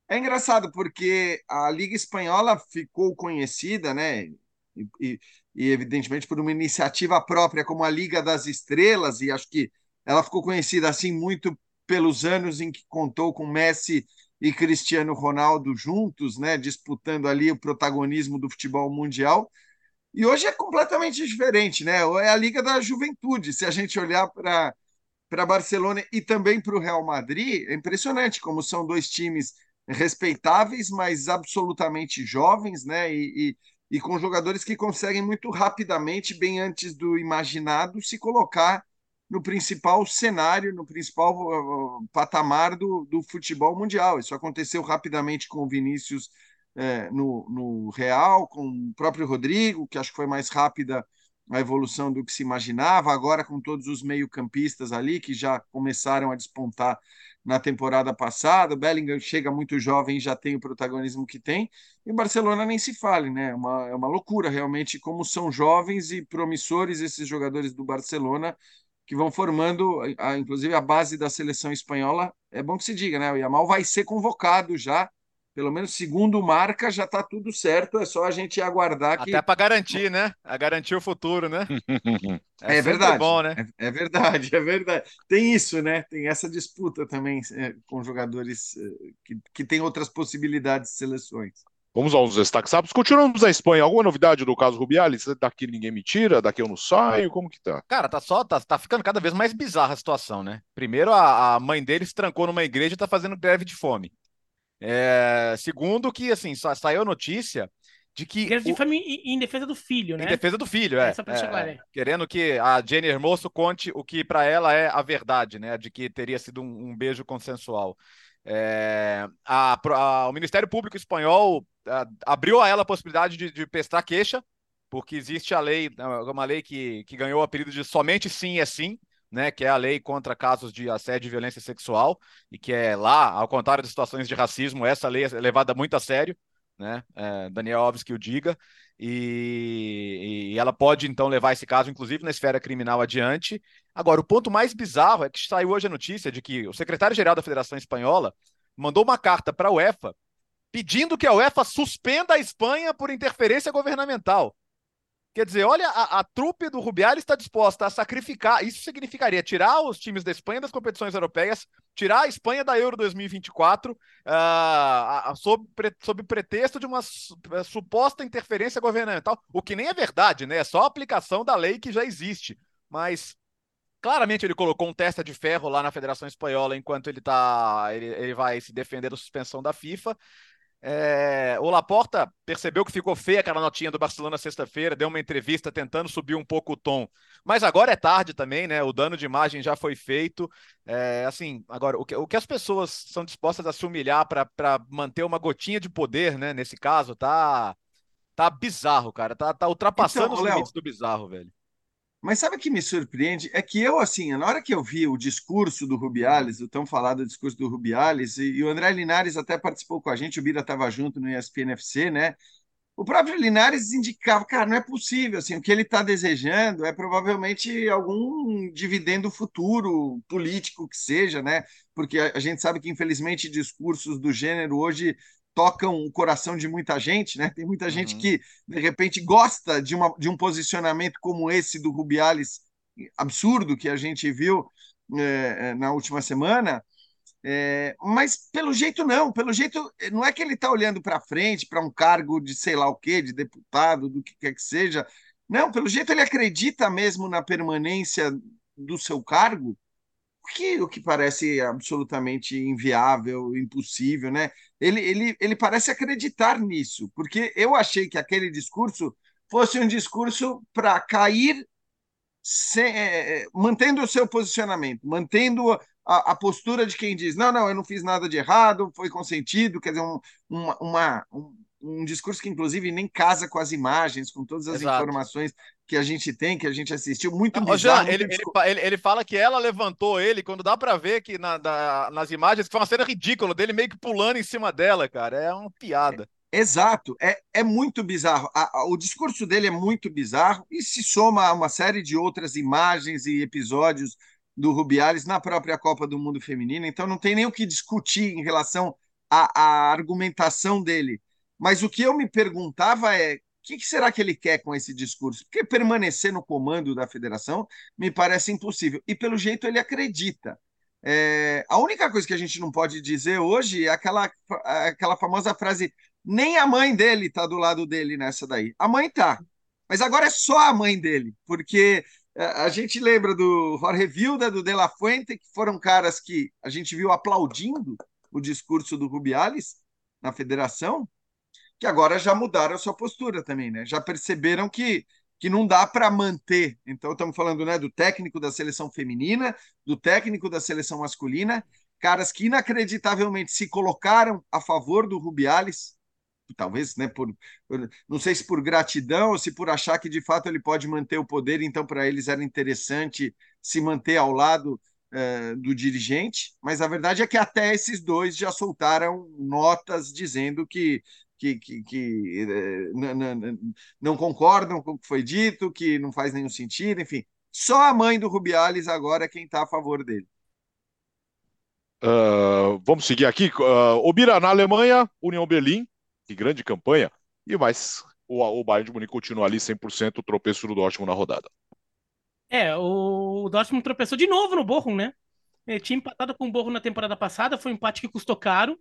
É engraçado porque a Liga Espanhola ficou conhecida, né, e, e, e evidentemente por uma iniciativa própria como a Liga das Estrelas, e acho que ela ficou conhecida assim muito pelos anos em que contou com Messi e Cristiano Ronaldo juntos, né, disputando ali o protagonismo do futebol mundial. E hoje é completamente diferente, né? É a Liga da Juventude. Se a gente olhar para para Barcelona e também para o Real Madrid, é impressionante como são dois times respeitáveis, mas absolutamente jovens, né? E, e, e, com jogadores que conseguem muito rapidamente, bem antes do imaginado, se colocar no principal cenário, no principal uh, patamar do, do futebol mundial. Isso aconteceu rapidamente com o Vinícius é, no, no Real, com o próprio Rodrigo, que acho que foi mais rápida a evolução do que se imaginava, agora com todos os meio-campistas ali que já começaram a despontar na temporada passada. O Bellingham chega muito jovem já tem o protagonismo que tem. E Barcelona nem se fale, né? É uma, é uma loucura realmente como são jovens e promissores esses jogadores do Barcelona que vão formando, a, inclusive, a base da seleção espanhola. É bom que se diga, né? O Yamal vai ser convocado já pelo menos segundo marca, já está tudo certo, é só a gente aguardar que. Até para garantir, né? A garantir o futuro, né? É, é verdade. Bom, né? É, é, verdade, é verdade. Tem isso, né? Tem essa disputa também é, com jogadores é, que, que têm outras possibilidades de seleções. Vamos aos destaques rápidos. Continuamos na Espanha. Alguma novidade do caso Rubiales? Daqui ninguém me tira, daqui eu não saio, como que tá? Cara, tá só, tá, tá ficando cada vez mais bizarra a situação, né? Primeiro, a, a mãe dele se trancou numa igreja e tá fazendo greve de fome. É, segundo, que assim, só saiu a notícia de que. De o... em, em, defesa do filho, né? Em defesa do filho, é. é, é querendo que a Jenny Hermoso conte o que para ela é a verdade, né? De que teria sido um, um beijo consensual. É, a, a, o Ministério Público Espanhol a, abriu a ela a possibilidade de, de prestar queixa, porque existe a lei, uma lei que, que ganhou o apelido de somente sim é sim, né, que é a lei contra casos de assédio e violência sexual, e que é lá, ao contrário de situações de racismo, essa lei é levada muito a sério, né, é, Daniel Alves que o diga, e, e, ela pode então levar esse caso, inclusive na esfera criminal, adiante. Agora, o ponto mais bizarro é que saiu hoje a notícia de que o secretário-geral da Federação Espanhola mandou uma carta para a UEFA pedindo que a UEFA suspenda a Espanha por interferência governamental. Quer dizer, olha, a, a trupe do Rubiales está disposta a sacrificar. Isso significaria tirar os times da Espanha das competições europeias, tirar a Espanha da Euro 2024, uh, sob, pre, sob pretexto de uma uh, suposta interferência governamental, o que nem é verdade, né? É só a aplicação da lei que já existe. Mas claramente ele colocou um testa de ferro lá na Federação Espanhola enquanto ele tá. Ele, ele vai se defender da suspensão da FIFA. É, o Laporta percebeu que ficou feia aquela notinha do Barcelona sexta-feira, deu uma entrevista tentando subir um pouco o tom. Mas agora é tarde também, né? O dano de imagem já foi feito. É, assim, agora, o que, o que as pessoas são dispostas a se humilhar para manter uma gotinha de poder, né? Nesse caso, tá, tá bizarro, cara. Tá, tá ultrapassando então, os limites do bizarro, velho. Mas sabe o que me surpreende? É que eu, assim, na hora que eu vi o discurso do Rubiales, o tão falado discurso do Rubiales, e, e o André Linares até participou com a gente, o Bira estava junto no ESPNFC, né? O próprio Linares indicava, cara, não é possível, assim, o que ele está desejando é provavelmente algum dividendo futuro político que seja, né? Porque a, a gente sabe que, infelizmente, discursos do gênero hoje tocam o coração de muita gente, né? Tem muita gente uhum. que, de repente, gosta de, uma, de um posicionamento como esse do Rubiales, absurdo que a gente viu é, na última semana. É, mas pelo jeito não, pelo jeito não é que ele está olhando para frente para um cargo de sei lá o que, de deputado, do que quer que seja. Não, pelo jeito ele acredita mesmo na permanência do seu cargo, que, o que parece absolutamente inviável, impossível, né? Ele, ele, ele parece acreditar nisso, porque eu achei que aquele discurso fosse um discurso para cair sem, é, é, mantendo o seu posicionamento, mantendo a, a, postura de quem diz: não, não, eu não fiz nada de errado, foi consentido, quer dizer, um, uma, uma um, um discurso que, inclusive, nem casa com as imagens, com todas as Exato. informações que a gente tem, que a gente assistiu, muito Não, bizarro. Ele, ele, ele, ele, fala que ela levantou ele, quando dá para ver que na, da, nas imagens, que foi uma cena ridícula dele meio que pulando em cima dela, cara. É uma piada. É, exato, é, é muito bizarro. A, a, o discurso dele é muito bizarro e se soma a uma série de outras imagens e episódios do Rubiales na própria Copa do Mundo Feminino, então não tem nem o que discutir em relação à, à argumentação dele mas o que eu me perguntava é o que, que, será que ele quer com esse discurso? Porque permanecer no comando da federação me parece impossível. E pelo jeito ele acredita. É, a única coisa que a gente não pode dizer hoje é aquela, aquela famosa frase: nem a mãe dele está do lado dele nessa daí. A mãe tá, mas agora é só a mãe dele, porque é, a gente lembra do Jorge Vilda, do De La Fuente, que foram caras que a gente viu aplaudindo o discurso do Rubiales na federação, que agora já mudaram a sua postura também, né? Já perceberam que, que não dá para manter. Então, estamos falando né, do técnico da seleção feminina, do técnico da seleção masculina, caras que inacreditavelmente se colocaram a favor do Rubiales, talvez, né, por, não sei se por gratidão ou se por achar que de fato ele pode manter o poder, então para eles era interessante se manter ao lado uh, do dirigente, mas a verdade é que até esses dois já soltaram notas dizendo que que, que, que uh, não concordam com o que foi dito, que não faz nenhum sentido, enfim. Só a mãe do Rubiales agora é quem está a favor dele. Uh, vamos seguir aqui. Uh, Obira, na Alemanha, União Berlim, que grande campanha. E mais, o, o Bayern de Munique continua ali 100% o tropeço do Dortmund na rodada. É, o Dortmund tropeçou de novo no Bochum, né? Ele tinha empatado com o Bochum na temporada passada, foi um empate que custou caro.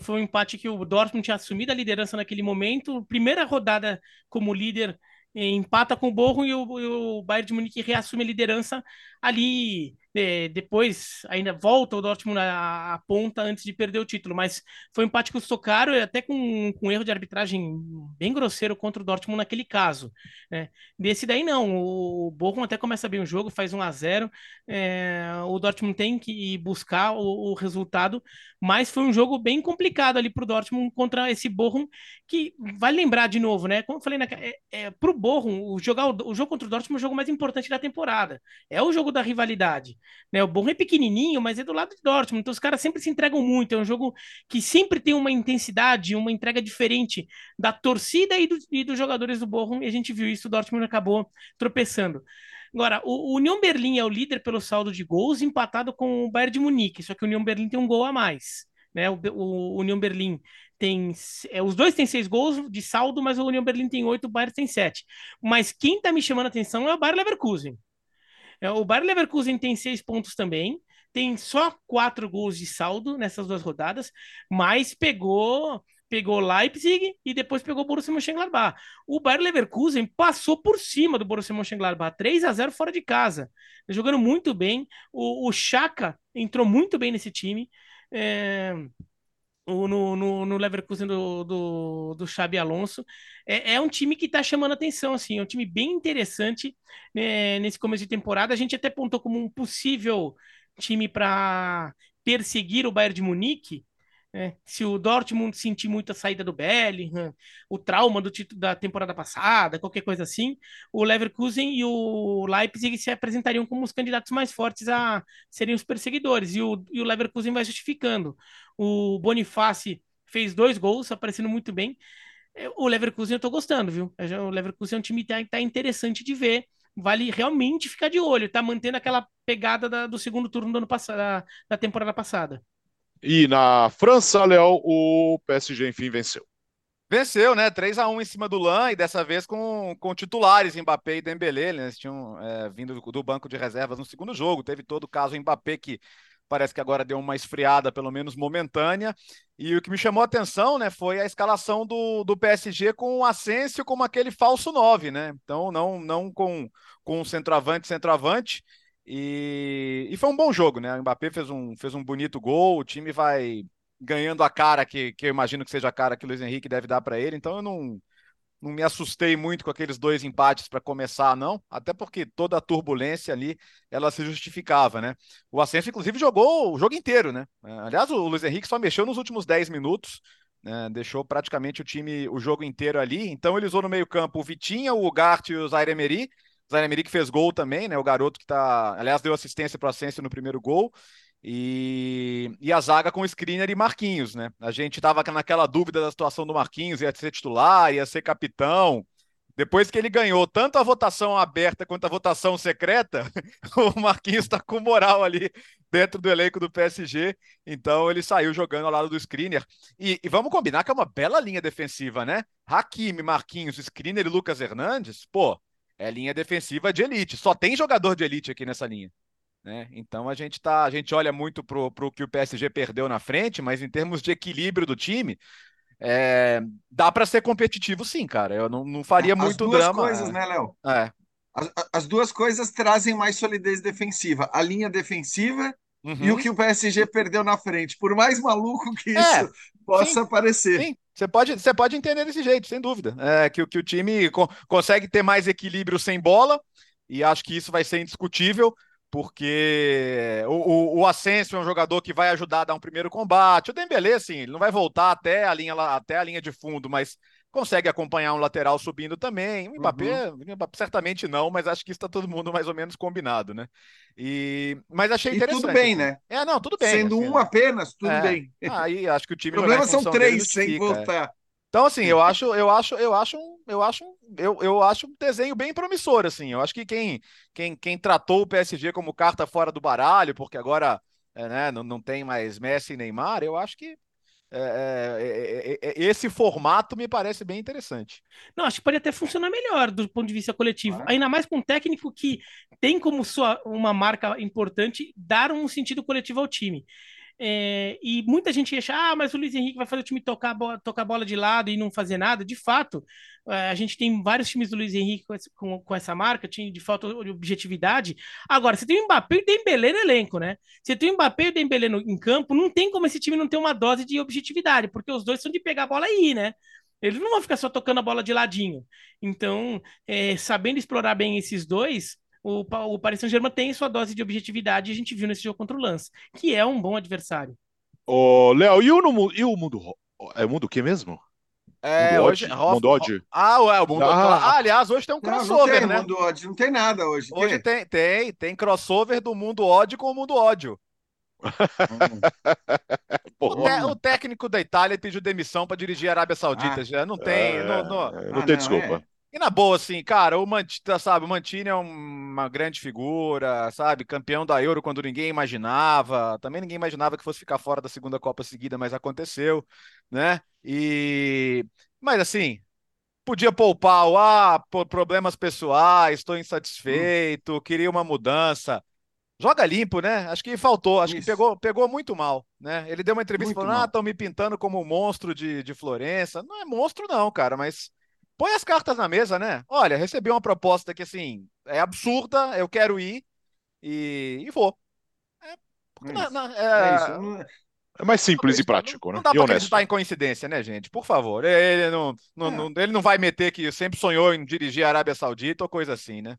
Foi um empate que o Dortmund tinha assumido a liderança naquele momento. Primeira rodada como líder empata com o Borrom e o, o Bayern de Munique reassume a liderança ali. É, depois ainda volta o Dortmund à, à, ponta antes de perder o título, mas foi um empate que custou caro, até com, com erro de arbitragem bem grosseiro contra o Dortmund naquele caso. Né? Desse daí não, o Borrom até começa bem o jogo, faz 1 a 0 é, o Dortmund tem que buscar o, o, resultado, mas foi um jogo bem complicado ali para o Dortmund contra esse Borrom, que vai lembrar de novo, né? Como eu falei, é, é, para o o, jogar, o jogo contra o Dortmund é o jogo mais importante da temporada, é o jogo da rivalidade. Né? O Borrom é pequenininho, mas é do lado de Dortmund, então os caras sempre se entregam muito. É um jogo que sempre tem uma intensidade, uma entrega diferente da torcida e, do, e dos jogadores do Borrom, e a gente viu isso, o Dortmund acabou tropeçando. Agora, o, União Berlim é o líder pelo saldo de gols, empatado com o Bayern de Munique, só que o União Berlim tem um gol a mais. Né? O, o, o União Berlim tem. É, os dois têm seis gols de saldo, mas o União Berlim tem oito, o Bayern tem sete. Mas quem está me chamando a atenção é o Bayern Leverkusen. É, o Bayer Leverkusen tem seis pontos também, tem só quatro gols de saldo nessas duas rodadas, mas pegou pegou Leipzig e depois pegou o Borussia Mönchengladbach. O Bayer Leverkusen passou por cima do Borussia Mönchengladbach, 3 a 0 fora de casa, jogando muito bem. O, o Chaka entrou muito bem nesse time. É no, no, no Leverkusen do, do, do Xabi Alonso. É, é um time que está chamando atenção, assim, é um time bem interessante né, nesse começo de temporada. A gente até apontou como um possível time para perseguir o Bayern de Munique, é, se o Dortmund sentir muito a saída do Bellingham, o trauma do título da temporada passada, qualquer coisa assim, o Leverkusen e o Leipzig se apresentariam como os candidatos mais fortes a serem os perseguidores, e o, e o Leverkusen vai justificando. O Boniface fez dois gols, aparecendo muito bem. O Leverkusen eu tô gostando, viu? O Leverkusen é um time que tá, tá interessante de ver. Vale realmente ficar de olho, tá mantendo aquela pegada da, do segundo turno do ano passado, da, da temporada passada. E na França, Léo, o PSG enfim venceu. Venceu, né? 3 a 1 em cima do Lan e dessa vez com, com titulares Mbappé e Dembélé, né? Eles tinham é, vindo do banco de reservas no segundo jogo. Teve todo o caso Mbappé que parece que agora deu uma esfriada, pelo menos momentânea. E o que me chamou a atenção, né, foi a escalação do, do PSG com o Asensio como aquele falso 9, né? Então não não com com centroavante, centroavante. E, e foi um bom jogo, né? O Mbappé fez um, fez um bonito gol, o time vai ganhando a cara que, que eu imagino que seja a cara que o Luiz Henrique deve dar para ele, então eu não, não me assustei muito com aqueles dois empates para começar, não, até porque toda a turbulência ali ela se justificava, né? O Ascenso, inclusive, jogou o jogo inteiro, né? Aliás, o Luiz Henrique só mexeu nos últimos 10 minutos, né? deixou praticamente o time o jogo inteiro ali, então ele usou no meio-campo o Vitinha, o Ugarte e o Zaire Emery Zaire que fez gol também, né? O garoto que tá. Aliás, deu assistência para o Asensio no primeiro gol. E, e a zaga com Skriniar e Marquinhos, né? A gente tava naquela dúvida da situação do Marquinhos, ia ser titular, ia ser capitão. Depois que ele ganhou tanto a votação aberta quanto a votação secreta, o Marquinhos está com moral ali dentro do elenco do PSG. Então ele saiu jogando ao lado do Skriniar. E, e vamos combinar que é uma bela linha defensiva, né? Hakimi, Marquinhos, Skriniar e Lucas Hernandes, pô, é linha defensiva de elite. Só tem jogador de elite aqui nessa linha. Né? Então a gente tá, a gente olha muito para o que o PSG perdeu na frente, mas em termos de equilíbrio do time, é, dá para ser competitivo sim, cara. Eu não, não faria As muito duas drama. coisas, né, Léo? É. As, as duas coisas trazem mais solidez defensiva. A linha defensiva Uhum. e o que o PSG perdeu na frente. Por mais maluco que É, isso possa sim, parecer. Sim, você pode, você pode entender desse jeito, sem dúvida. É, que, o- que o time co- consegue ter mais equilíbrio sem bola, e acho que isso vai ser indiscutível, porque o, o, o Asensio é um jogador que vai ajudar a dar um primeiro combate. O Dembélé, assim, ele não vai voltar até a linha, até a linha de fundo, mas consegue acompanhar um lateral subindo também. O Mbappé, o Mbappé certamente não, mas acho que está todo mundo mais ou menos combinado, né? E, mas achei E interessante. tudo bem, assim. né? É, não, tudo bem. Sendo assim, um né? apenas, tudo É. bem. Aí acho que o O time problema jogar em são três sem é. voltar. Então, assim, eu acho, eu acho, eu acho, um- eu acho, um- eu, eu acho um desenho bem promissor, assim. Eu acho que quem, quem, quem tratou o PSG como carta fora do baralho, porque agora é, né, não, não tem mais Messi e Neymar, eu acho que é, é, é, é, esse formato me parece bem interessante. Não, acho que pode até funcionar melhor do ponto de vista coletivo. Claro. Ainda mais com um técnico que tem como sua uma marca importante dar um sentido coletivo ao time. É, e muita gente acha, ah, mas o Luiz Henrique vai fazer o time tocar bola, tocar a bola de lado e não fazer nada. De fato, é, a gente tem vários times do Luiz Henrique com, esse- com- com essa marca, time de falta de objetividade. Agora, você tem o Mbappé e o Dembélé no elenco, né? Você tem o Mbappé e o Dembélé no, em campo, não tem como esse time não ter uma dose de objetividade, porque os dois são de pegar a bola e ir, né? Eles não vão ficar só tocando a bola de ladinho. Então, é, sabendo explorar bem esses dois, o, o Paris Saint-Germain tem sua dose de objetividade e a gente viu nesse jogo contra o Lance, que é um bom adversário. Ô, Léo, e o, no, e o mundo. É mundo o quê mesmo? É, Mundo hoje, Odd? Hoff- Mundo Odd? Ah, ué, o mundo Ah. ah, aliás, hoje tem um Não, não crossover, tem né? mundo ódio, não tem nada hoje. Hoje tem, tem, tem crossover do mundo ódio com o mundo ódio. O, te- o técnico da Itália pediu demissão para dirigir a Arábia Saudita. Ah. já não tem. é, não- não- não Ah, tem não, desculpa. é. E na boa, assim, cara, o Mantini, sabe, o Mantini é uma grande figura, sabe? Campeão da Euro quando ninguém imaginava. Também ninguém imaginava que fosse ficar fora da segunda Copa seguida, mas aconteceu, né? E. Mas assim. Podia poupar o ah, por problemas pessoais, estou insatisfeito, queria uma mudança. Joga limpo, né? Acho que faltou, acho que Isso. pegou, pegou muito mal, né? Ele deu uma entrevista Muito falando: ah, mal. estão me pintando como um monstro de, de Florença. Não é monstro, não, cara, mas põe as cartas na mesa, né? Olha, recebi uma proposta que, assim, é absurda, eu quero ir e, e vou. É, É na- na- É é. Não- É mais simples e prático, não, né? Não dá E pra honesto. acreditar em coincidência, né, gente? Por favor. Ele não, não, É. não- ele não vai meter que sempre sonhou em dirigir a Arábia Saudita ou coisa assim, né?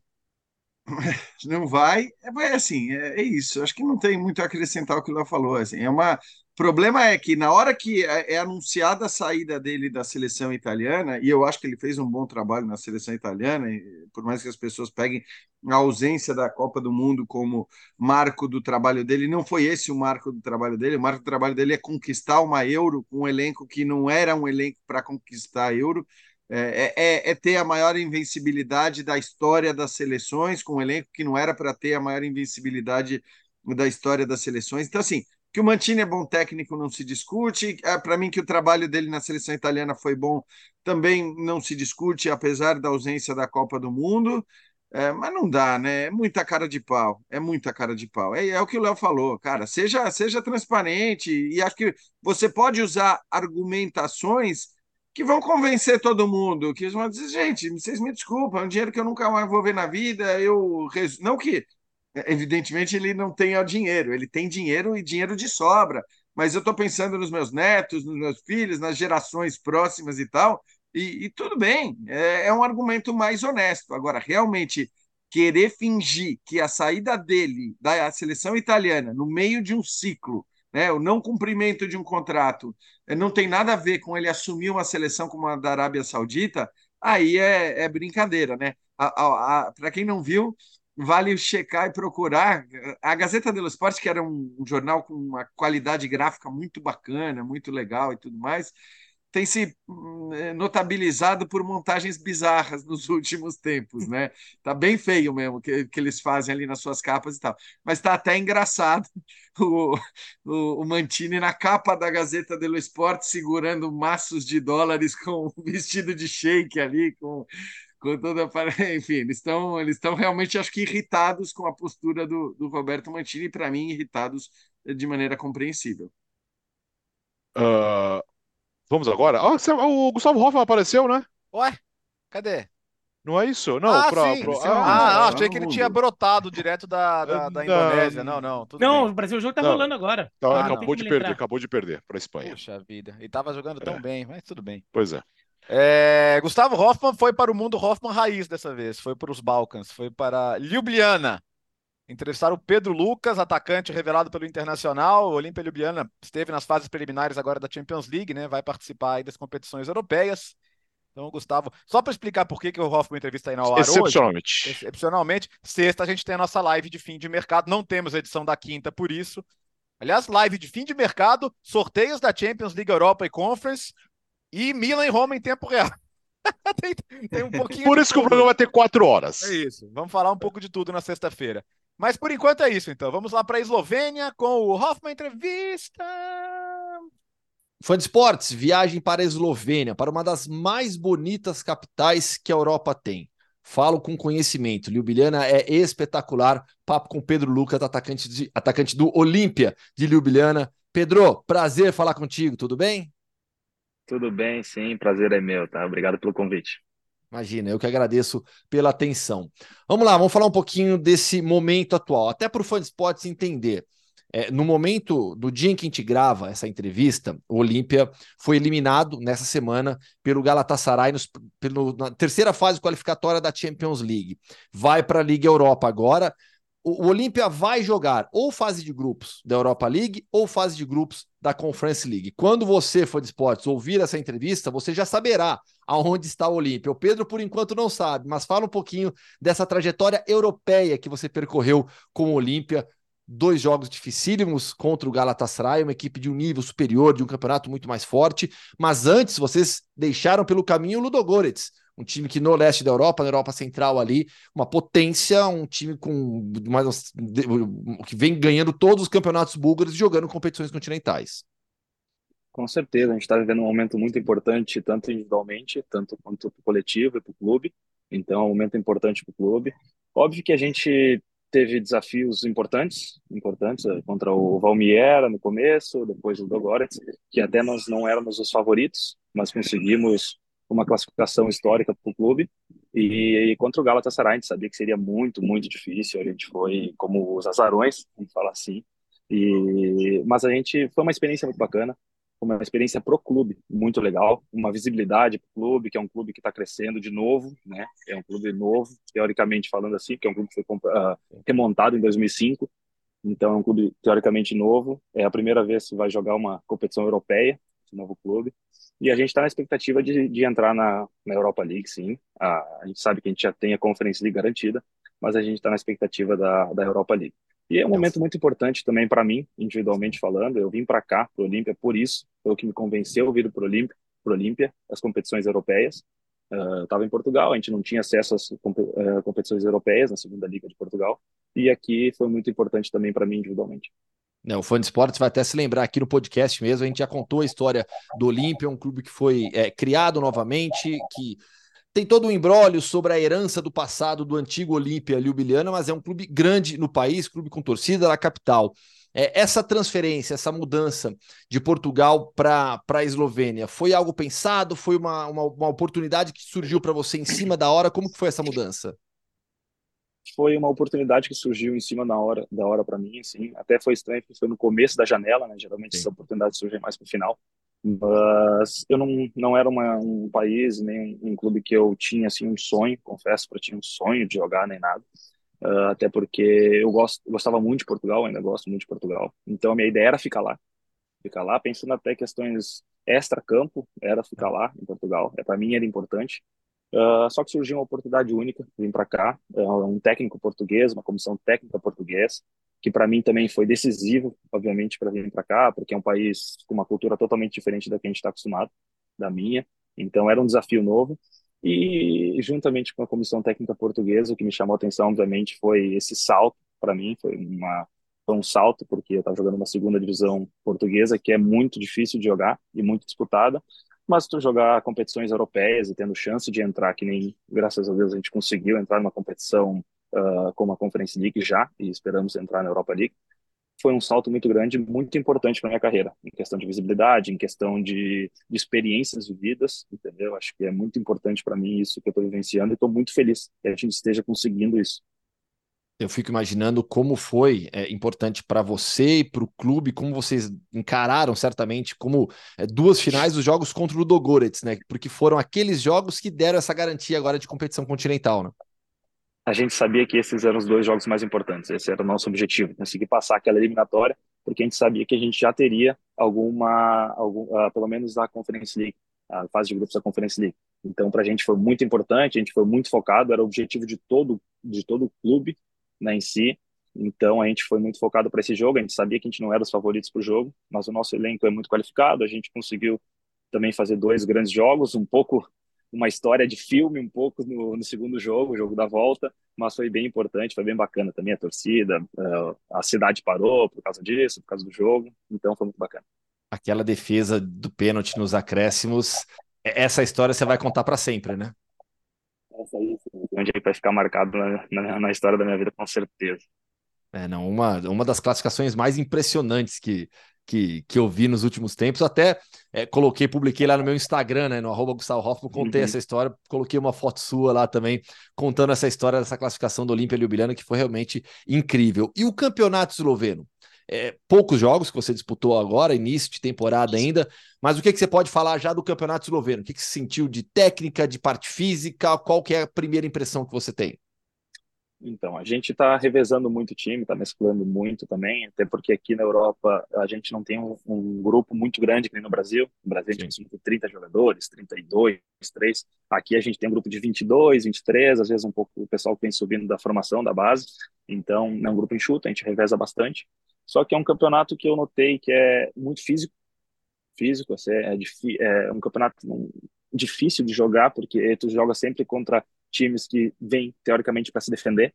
não vai, é, é assim, é, é isso. Acho que não tem muito a acrescentar o que o Léo falou. Assim, é uma. Problema é que na hora que é, é anunciada a saída dele da seleção italiana, e eu acho que ele fez um bom trabalho na seleção italiana, por mais que as pessoas peguem a ausência da Copa do Mundo como marco do trabalho dele, não foi esse o marco do trabalho dele. O marco do trabalho dele é conquistar uma Euro com um elenco que não era um elenco para conquistar a Euro. É, é, é ter a maior invencibilidade da história das seleções, com um elenco que não era para ter a maior invencibilidade da história das seleções. Então, assim, que o Mantini é bom técnico não se discute. É, para mim, que o trabalho dele na seleção italiana foi bom também não se discute, apesar da ausência da Copa do Mundo. É, mas não dá, né? É muita cara de pau. É muita cara de pau. É, é o que o Léo falou, cara. Seja, seja transparente e acho que você pode usar argumentações que vão convencer todo mundo, que vão dizer, gente, vocês me desculpam, é um dinheiro que eu nunca mais vou ver na vida, eu não que evidentemente ele não tenha dinheiro, ele tem dinheiro e dinheiro de sobra, mas eu estou pensando nos meus netos, nos meus filhos, nas gerações próximas e tal, e, e tudo bem, é, é um argumento mais honesto. Agora, realmente querer fingir que a saída dele da seleção italiana no meio de um ciclo né, o não cumprimento de um contrato eh, não tem nada a ver com ele assumir uma seleção como a da Arábia Saudita, aí é, é brincadeira, né? Para quem não viu, vale checar e procurar. A Gazeta dello Sport, que era um, um jornal com uma qualidade gráfica muito bacana, muito legal e tudo mais, tem se hum, notabilizado por montagens bizarras nos últimos tempos, né? Tá bem feio mesmo que, que eles fazem ali nas suas capas e tal. Mas tá até engraçado o, o, o Mantini na capa da Gazeta dello Sport segurando maços de dólares com um vestido de shake ali, com com toda enfim, eles estão eles estão realmente acho que irritados com a postura do, do Roberto Mantini, para mim irritados de maneira compreensível. Uh, vamos agora. Ah, o Gustavo Hoffman apareceu, né? Ué, cadê? Não é isso? Não, ah, pra, sim. Pro... Ah, ah, achei que ele tinha brotado direto da, da, da Indonésia. Não, não. não, bem. o Brasil o jogo tá não. rolando agora. Tá, ah, acabou de perder, acabou de perder para Espanha. Puxa vida. E tava jogando tão é. bem, mas tudo bem. Pois é. É. Gustavo Hoffman foi para o mundo Hoffman raiz dessa vez. Foi para os Balcãs, foi para Ljubljana. Entrevistaram o Pedro Lucas, atacante revelado pelo Internacional. O Olímpia Ljubljana esteve nas fases preliminares agora da Champions League, né? Vai participar aí das competições europeias. Então, Gustavo, só para explicar por que, que o Hoffman entrevista aí na hora Excepcionalmente. Hoje, excepcionalmente. Sexta a gente tem a nossa live de fim de mercado. Não temos edição da quinta por isso. Aliás, live de fim de mercado, sorteios da Champions League Europa e Conference e Milan e Roma em tempo real. tem, tem, um pouquinho. Por isso que o programa vai ter quatro horas. É isso. Vamos falar um pouco de tudo na sexta-feira. Mas por enquanto é isso, então. Vamos lá para a Eslovênia com o Hoffman Entrevista. Fã de esportes, viagem para a Eslovênia, para uma das mais bonitas capitais que a Europa tem. Falo com conhecimento. Ljubljana é espetacular. Papo com Pedro Lucas, atacante, de, atacante do Olímpia de Ljubljana. Pedro, prazer falar contigo, tudo bem? Tudo bem, sim, prazer é meu, tá? Obrigado pelo convite. Imagina, eu que agradeço pela atenção. Vamos lá, vamos falar um pouquinho desse momento atual, até para o fã de esportes entender. É, no momento do dia em que a gente grava essa entrevista, o Olímpia foi eliminado nessa semana pelo Galatasaray nos, pelo, na terceira fase qualificatória da Champions League. Vai para a Liga Europa agora o, Olímpia vai jogar ou fase de grupos da Europa League ou fase de grupos da Conference League. Quando você for de esportes ouvir essa entrevista, você já saberá aonde está o Olímpia. O Pedro, por enquanto, não sabe, mas fala um pouquinho dessa trajetória europeia que você percorreu com o Olímpia. Dois jogos dificílimos contra o Galatasaray, uma equipe de um nível superior, de um campeonato muito mais forte. Mas antes, vocês deixaram pelo caminho o Ludogorets, um time que no leste da Europa, na Europa Central ali, uma potência, um time com mais que vem ganhando todos os campeonatos búlgaros e jogando competições continentais. Com certeza, a gente está vivendo um momento muito importante, tanto individualmente, tanto quanto para o coletivo e para o clube. Então, é um momento importante para o clube. Óbvio que a gente teve desafios importantes, importantes eh, contra o Valmiera no começo, depois o Dogorets, que até nós não éramos os favoritos, mas conseguimos uma classificação histórica para o clube. E, e, contra o Galatasaray, a gente sabia que seria muito, muito difícil. A gente foi como os azarões, vamos falar assim. E, mas a gente foi uma experiência muito bacana, uma experiência pro clube muito legal, uma visibilidade pro clube, que é um clube que está crescendo de novo, né? É um clube novo, teoricamente falando assim, que é um clube que foi uh, remontado em 2005. Então é um clube teoricamente novo. É a primeira vez que vai jogar uma competição europeia, esse novo clube. E a gente está na expectativa de, de entrar na, na Europa League, sim. A, a, gente sabe que a gente já tem a Conference League garantida, mas a gente está na expectativa da, da Europa League. E é um momento muito importante também para mim, individualmente falando. Eu vim para cá, para o Olímpia, por isso, foi o que me convenceu vir para o Olímpia, Olímpia, as competições europeias. Uh, estava em Portugal, a gente não tinha acesso às uh, competições europeias na segunda liga de Portugal, e aqui foi muito importante também para mim individualmente. Né, o fã de esportes vai até se lembrar aqui no podcast mesmo, a gente já contou a história do Olímpia, um clube que foi é, criado novamente, que tem todo um embrólio sobre a herança do passado do antigo Olímpia Ljubljana, mas é um clube grande no país, clube com torcida na capital. É, essa transferência, essa mudança de Portugal para a Eslovênia, foi algo pensado? Foi uma, uma, uma oportunidade que surgiu para você em cima da hora? Como que foi essa mudança? Foi uma oportunidade que surgiu em cima da hora da hora para mim, assim. Até foi estranho porque foi no começo da janela, né? Geralmente essa oportunidade surge mais pro final. Mas eu não não era uma, um país nem um clube que eu tinha assim um sonho, confesso para tinha um sonho de jogar nem nada. Uh, até porque eu gosto, gostava muito de Portugal, ainda gosto muito de Portugal. Então a minha ideia era ficar lá, ficar lá, pensando até questões extra campo, era ficar lá em Portugal. É para mim era importante. Uh, só que surgiu uma oportunidade única, vim para cá, uh, um técnico português, uma comissão técnica portuguesa, que para mim também foi decisivo, obviamente, para vir para cá, porque é um país com uma cultura totalmente diferente da que a gente está acostumado, da minha. Então era um desafio novo. E juntamente com a comissão técnica portuguesa, o que me chamou a atenção, obviamente, foi esse salto para mim, foi uma foi um salto porque eu estava jogando uma segunda divisão portuguesa que é muito difícil de jogar e muito disputada mas tu jogar competições europeias e tendo chance de entrar, que nem, graças a Deus, a gente conseguiu entrar numa competição uh, como a Conference League já, e esperamos entrar na Europa League, foi um salto muito grande, muito importante para minha carreira, em questão de visibilidade, em questão de, de experiências vividas, entendeu? Acho que é muito importante para mim isso que eu estou vivenciando e estou muito feliz que a gente esteja conseguindo isso. Eu fico imaginando como foi é, importante para você e para o clube, como vocês encararam certamente como é, duas finais dos jogos contra o Ludogorets, né? Porque foram aqueles jogos que deram essa garantia agora de competição continental, né? A gente sabia que esses eram os dois jogos mais importantes. Esse era o nosso objetivo, conseguir passar aquela eliminatória, porque a gente sabia que a gente já teria alguma, algum, uh, pelo menos a Conference League, a fase de grupos da Conference League. Então, para a gente foi muito importante, a gente foi muito focado, era o objetivo de todo de todo o clube né, em si. Então a gente foi muito focado para esse jogo. A gente sabia que a gente não era os favoritos para o jogo, mas o nosso elenco é muito qualificado. A gente conseguiu também fazer dois grandes jogos, um pouco uma história de filme, um pouco no, no segundo jogo, o jogo da volta, mas foi bem importante, foi bem bacana também a torcida, uh, a cidade parou por causa disso, por causa do jogo, então foi muito bacana. Aquela defesa do pênalti nos acréscimos, essa história você vai contar para sempre, né? Essa aí, onde vai ficar marcado na, na, na história da minha vida, com certeza. É, não, uma, uma das classificações mais impressionantes que, que, que eu vi nos últimos tempos. Até é, coloquei, publiquei lá no meu Instagram, né, no arroba Gustavo Hoffman, contei uhum. essa história, coloquei uma foto sua lá também, contando essa história dessa classificação do Olímpia Ljubljana, que foi realmente incrível. E o campeonato esloveno? É, poucos jogos que você disputou agora, início de temporada ainda, mas o que, que você pode falar já do campeonato esloveno? O que, que você sentiu de técnica, de parte física? Qual que é a primeira impressão que você tem? Então, a gente está revezando muito o time, está mesclando muito também, até porque aqui na Europa a gente não tem um, um grupo muito grande que nem no Brasil. No Brasil a gente tem 30 jogadores, 32, 3. Aqui a gente tem um grupo de 22, 23, às vezes um pouco o pessoal que vem subindo da formação, da base. Então, é um grupo enxuto, a gente reveza bastante. Só que é um campeonato que eu notei que é muito físico, físico, assim, é, é um campeonato difícil de jogar, porque tu joga sempre contra times que vêm, teoricamente, para se defender,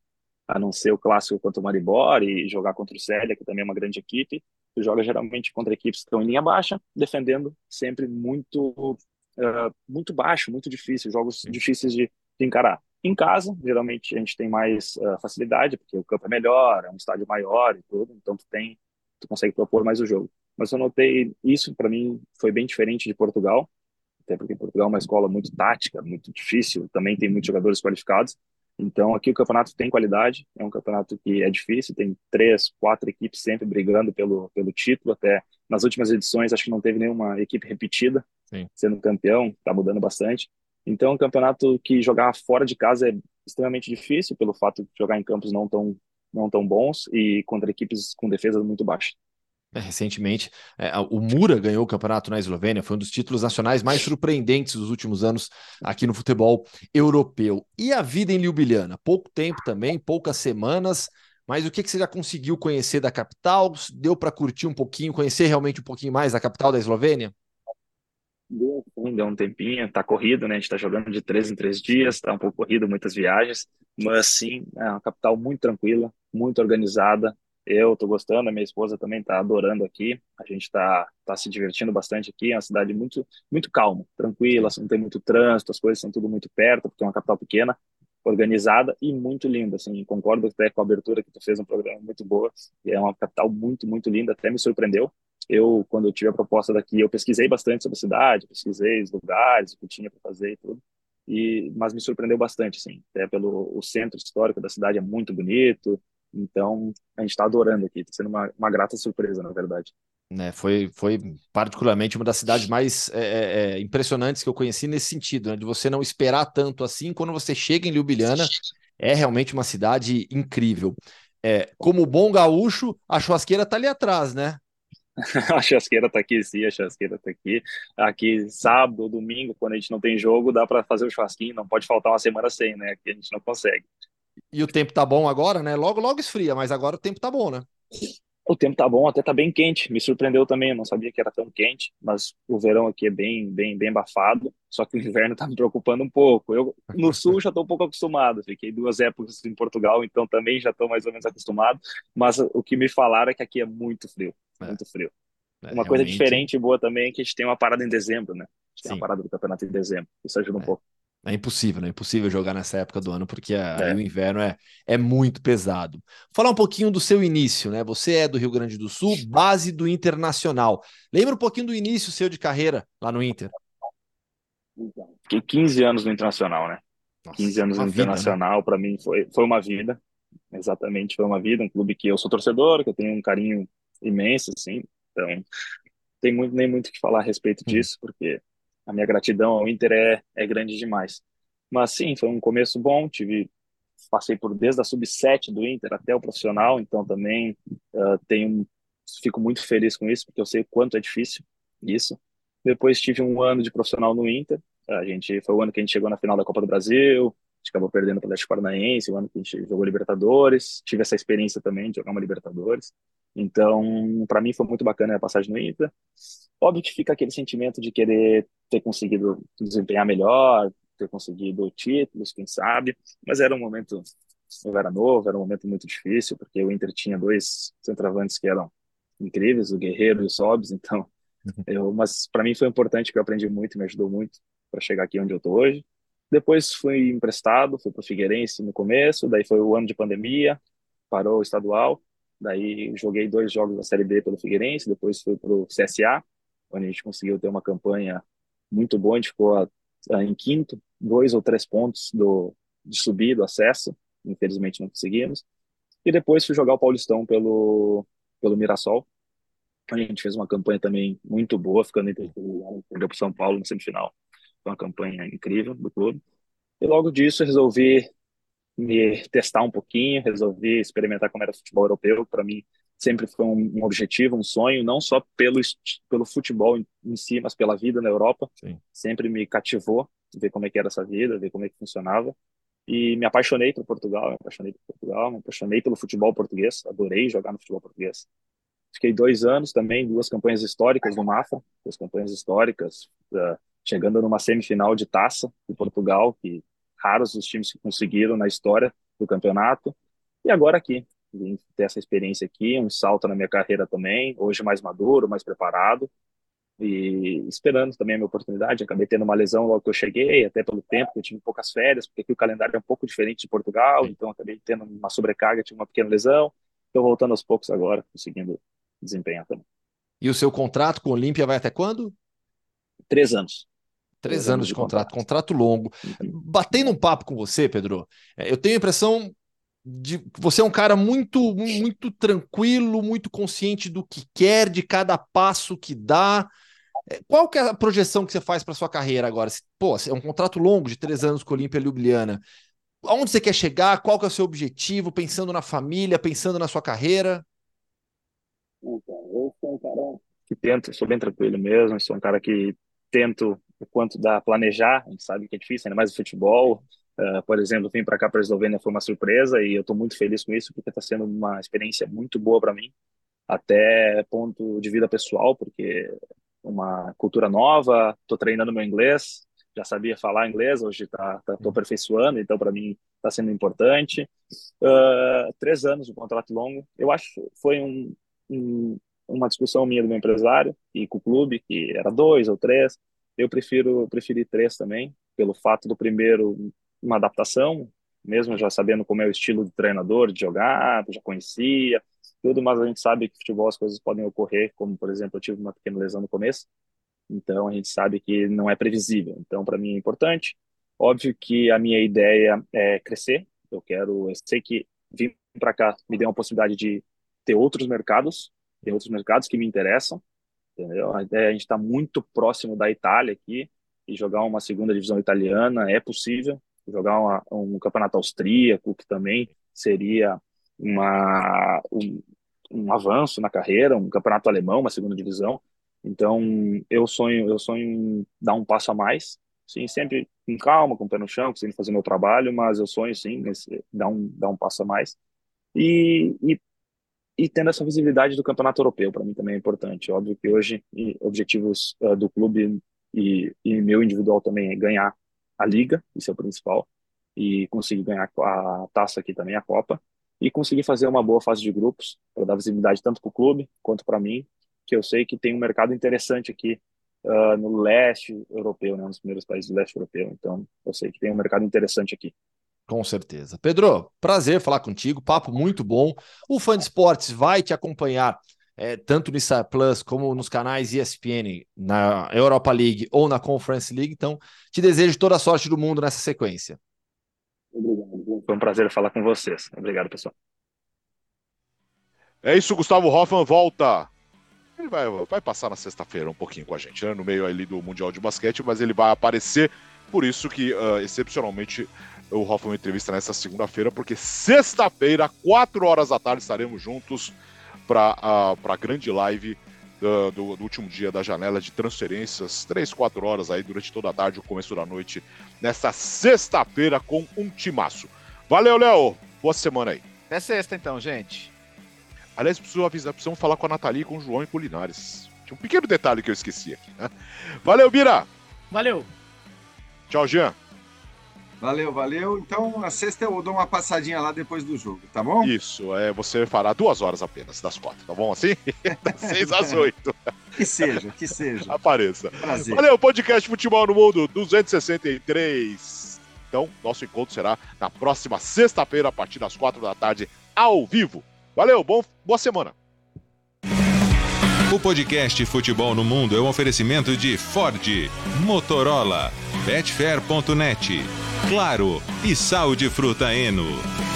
a não ser o clássico contra o Maribor e jogar contra o Célia, que também é uma grande equipe. Tu joga geralmente contra equipes que estão em linha baixa, defendendo sempre muito, uh, muito baixo, muito difícil, jogos difíceis de, de, encarar. Em casa, geralmente a gente tem mais uh, facilidade, porque o campo é melhor, é um estádio maior e tudo, então tu tem, tu consegue propor mais o jogo. Mas eu notei isso para mim foi bem diferente de Portugal até porque Portugal é uma escola muito tática, muito difícil, também tem muitos jogadores qualificados. Então, aqui o campeonato tem qualidade, é um campeonato que é difícil, tem três, quatro equipes sempre brigando pelo, pelo título. Até nas últimas edições, acho que não teve nenhuma equipe repetida Sim. sendo campeão, está mudando bastante. Então, é um campeonato que jogar fora de casa é extremamente difícil, pelo fato de jogar em campos não tão, não tão bons e contra equipes com defesa muito baixa. É, recentemente, é, o Mura ganhou o campeonato na Eslovênia, foi um dos títulos nacionais mais surpreendentes dos últimos anos aqui no futebol europeu. E a vida em Ljubljana? Pouco tempo também, poucas semanas, mas o que, que você já conseguiu conhecer da capital? Deu para curtir um pouquinho, conhecer realmente um pouquinho mais da capital da Eslovênia? Deu, deu um tempinho, tá corrido, né? A gente tá jogando de três em três dias, tá um pouco corrido, muitas viagens, mas sim, é uma capital muito tranquila, muito organizada, eu estou gostando, a minha esposa também está adorando aqui. A gente está tá se divertindo bastante aqui. É uma cidade muito, muito calma, tranquila, não tem muito trânsito, as coisas são tudo muito perto, porque é uma capital pequena, organizada e muito linda. Assim, concordo até com a abertura que tu fez um programa muito boa. É uma capital muito, muito linda, até me surpreendeu. Eu, quando eu tive a proposta daqui, eu pesquisei bastante sobre a cidade, pesquisei os lugares, o que tinha para fazer e tudo. E, mas me surpreendeu bastante, assim, até pelo o centro histórico da cidade é muito bonito, então, a gente está adorando aqui, está sendo uma, uma grata surpresa, na verdade. É, foi, foi particularmente uma das cidades mais é, é, é, impressionantes que eu conheci nesse sentido, né, de você não esperar tanto assim. Quando você chega em Ljubljana, é realmente uma cidade incrível. É, como bom gaúcho, a churrasqueira está ali atrás, né? a churrasqueira está aqui, sim, a churrasqueira está aqui. Aqui, sábado, domingo, quando a gente não tem jogo, dá para fazer o churrasquinho, não pode faltar uma semana sem, né? Aqui a gente não consegue. E o tempo tá bom agora, né? Logo, logo esfria, mas agora o tempo tá bom, né? O tempo tá bom, até tá bem quente. Me surpreendeu também, eu não sabia que era tão quente, mas o verão aqui é bem, bem, bem abafado. Só que o inverno tá me preocupando um pouco. Eu no sul já tô um pouco acostumado. Fiquei duas épocas em Portugal, então também já tô mais ou menos acostumado. Mas o que me falaram é que aqui é muito frio, é. muito frio. É, uma coisa diferente e boa também é que a gente tem uma parada em dezembro, né? A gente tem Sim. uma parada do campeonato em dezembro. Isso ajuda um É. pouco. É impossível, né? É impossível jogar nessa época do ano, porque É. aí o inverno é, é muito pesado. Falar um pouquinho do seu início, né? Você é do Rio Grande do Sul, base do Internacional. Lembra um pouquinho do início seu de carreira lá no Inter? Fiquei 15 anos no Internacional, né? Nossa, 15 anos no vida, né? Internacional, para mim foi, foi uma vida. Exatamente, foi uma vida. Um clube que eu sou torcedor, que eu tenho um carinho imenso, assim. Então, tem muito, nem muito o que falar a respeito Hum. disso, porque a minha gratidão ao Inter é, é grande demais. Mas sim, foi um começo bom. Tive, passei por desde a sub-7 do Inter até o profissional, então também ah, tenho, fico muito feliz com isso, porque eu sei o quanto é difícil isso. Depois tive um ano de profissional no Inter. A gente foi o ano que a gente chegou na final da Copa do Brasil. A gente acabou perdendo para o Atlético Paranaense, o ano que a gente jogou Libertadores. Tive essa experiência também de jogar uma Libertadores. Então, para mim foi muito bacana a passagem no Inter. Óbvio que fica aquele sentimento de querer ter conseguido desempenhar melhor, ter conseguido títulos, quem sabe. Mas era um momento, eu era novo, era um momento muito difícil, porque o Inter tinha dois centroavantes que eram incríveis, o Guerreiro e o Sobs, então eu, mas para mim foi importante que eu aprendi muito, me ajudou muito para chegar aqui onde eu tô hoje. Depois fui emprestado, fui para o Figueirense no começo, daí foi o ano de pandemia, parou o estadual, daí joguei dois jogos da Série B pelo Figueirense, depois fui para o CSA, onde a gente conseguiu ter uma campanha muito boa, a gente ficou a, a, em quinto, dois ou três pontos do, de subir, do acesso, infelizmente não conseguimos. E depois fui jogar o Paulistão pelo, pelo Mirassol, a gente fez uma campanha também muito boa, ficando entre perdeu para São Paulo na semifinal. Foi uma campanha incrível do clube. E logo disso resolvi me testar um pouquinho, resolvi experimentar como era futebol europeu. Para mim sempre foi um, objetivo, um sonho, não só pelo pelo futebol em, em si, mas pela vida na Europa. Sim. Sempre me cativou ver como é que era essa vida, ver como é que funcionava. E me apaixonei por Portugal, me apaixonei por Portugal, me apaixonei pelo futebol português, adorei jogar no futebol português. Fiquei dois anos também, duas campanhas históricas no Mafra, duas campanhas históricas, uh, chegando numa semifinal de taça de Portugal, que raros os times que conseguiram na história do campeonato. E agora aqui, vim ter essa experiência aqui, um salto na minha carreira também, hoje mais maduro, mais preparado, e esperando também a minha oportunidade. Acabei tendo uma lesão logo que eu cheguei, até pelo tempo que eu tive poucas férias, porque aqui o calendário é um pouco diferente de Portugal, então acabei tendo uma sobrecarga, tive uma pequena lesão. Estou voltando aos poucos agora, conseguindo desempenhar também. E o seu contrato com o Olímpia vai até quando? Três anos. Três, anos, de, contrato, contrato, contrato longo. Uhum. Batendo um papo com você, Pedro, é, eu tenho a impressão de que você é um cara muito, muito tranquilo, muito consciente do que quer, de cada passo que dá. É, qual que é a projeção que você faz para sua carreira agora? Pô, é um contrato longo de três anos com a Olímpia Ljubljana. Aonde você quer chegar? Qual que é o seu objetivo? Pensando na família, pensando na sua carreira? Eu sou um cara que tento, sou bem tranquilo mesmo, sou um cara que tento quanto dá planejar, a gente sabe que é difícil, ainda mais o futebol. Uh, por exemplo, vim para cá para a Eslovênia foi uma surpresa e eu estou muito feliz com isso porque está sendo uma experiência muito boa para mim, até ponto de vida pessoal, porque uma cultura nova, estou treinando meu inglês, já sabia falar inglês, hoje tá, tá aperfeiçoando, então para mim está sendo importante. Uh, três anos de contrato longo, eu acho foi um, um, uma discussão minha do meu empresário e com o clube que era dois ou três. Eu prefiro preferi três também, pelo fato do primeiro uma adaptação, mesmo já sabendo como é o estilo do treinador de jogar, já conhecia tudo, mas a gente sabe que futebol as coisas podem ocorrer, como por exemplo eu tive uma pequena lesão no começo, então a gente sabe que não é previsível. Então para mim é importante. Óbvio que a minha ideia é crescer. Eu quero, eu sei que vir para cá me deu uma possibilidade de ter outros mercados, tem outros mercados que me interessam, entendeu? A é gente está muito próximo da Itália aqui e jogar uma segunda divisão italiana é possível. Jogar uma, um campeonato austríaco que também seria uma um, um avanço na carreira, um campeonato alemão, uma segunda divisão. Então eu sonho eu sonho em dar um passo a mais, sim, sempre com calma, com o pé no chão, conseguindo fazer meu trabalho, mas eu sonho sim dar um dar um passo a mais. E, e e tendo essa visibilidade do campeonato europeu para mim também é importante óbvio que hoje objetivos uh, do clube e, e, meu individual também é ganhar a liga isso é o principal e conseguir ganhar a taça aqui também a Copa e conseguir fazer uma boa fase de grupos para dar visibilidade tanto para o clube quanto para mim que eu sei que tem um mercado interessante aqui uh, no leste europeu, né, nos primeiros países do leste europeu. Então, eu sei que tem um mercado interessante aqui. Com certeza. Pedro, prazer falar contigo, papo muito bom. O Fã de Esportes vai te acompanhar é, tanto no Star Plus como nos canais ESPN, na Europa League ou na Conference League. Então, te desejo toda a sorte do mundo nessa sequência. Obrigado. Foi um prazer falar com vocês. Obrigado, pessoal. É isso, Gustavo Hoffman volta ele vai, vai passar na sexta-feira um pouquinho com a gente, né? No meio ali do Mundial de Basquete, mas ele vai aparecer. Por isso que, uh, excepcionalmente, o Hoffman entrevista nessa segunda-feira, porque sexta-feira, 4 horas da tarde, estaremos juntos para uh, a grande live do, do, do, último dia da janela de transferências, 3, 4 horas aí durante toda a tarde, o começo da noite, nesta sexta-feira com um timaço. Valeu, Léo! Boa semana aí. Até sexta, então, gente. Aliás, preciso avisar, precisamos falar com a Nathalie e com o João em Culinares. Tinha um pequeno detalhe que eu esqueci aqui, né? Valeu, Bira! Valeu! Tchau, Jean. Valeu, valeu. Então, na sexta eu dou uma passadinha lá depois do jogo, tá bom? Isso, é, você fará duas horas apenas das quatro, tá bom assim? das seis às oito. que seja, que seja. Apareça. Prazer. Valeu, podcast Futebol no Mundo 263. Então, nosso encontro será na próxima sexta-feira, a partir das quatro da tarde, ao vivo. Valeu, bom, boa semana. O podcast Futebol no Mundo é um oferecimento de Ford, Motorola, Betfair.net, Claro e Sal de Fruta Eno.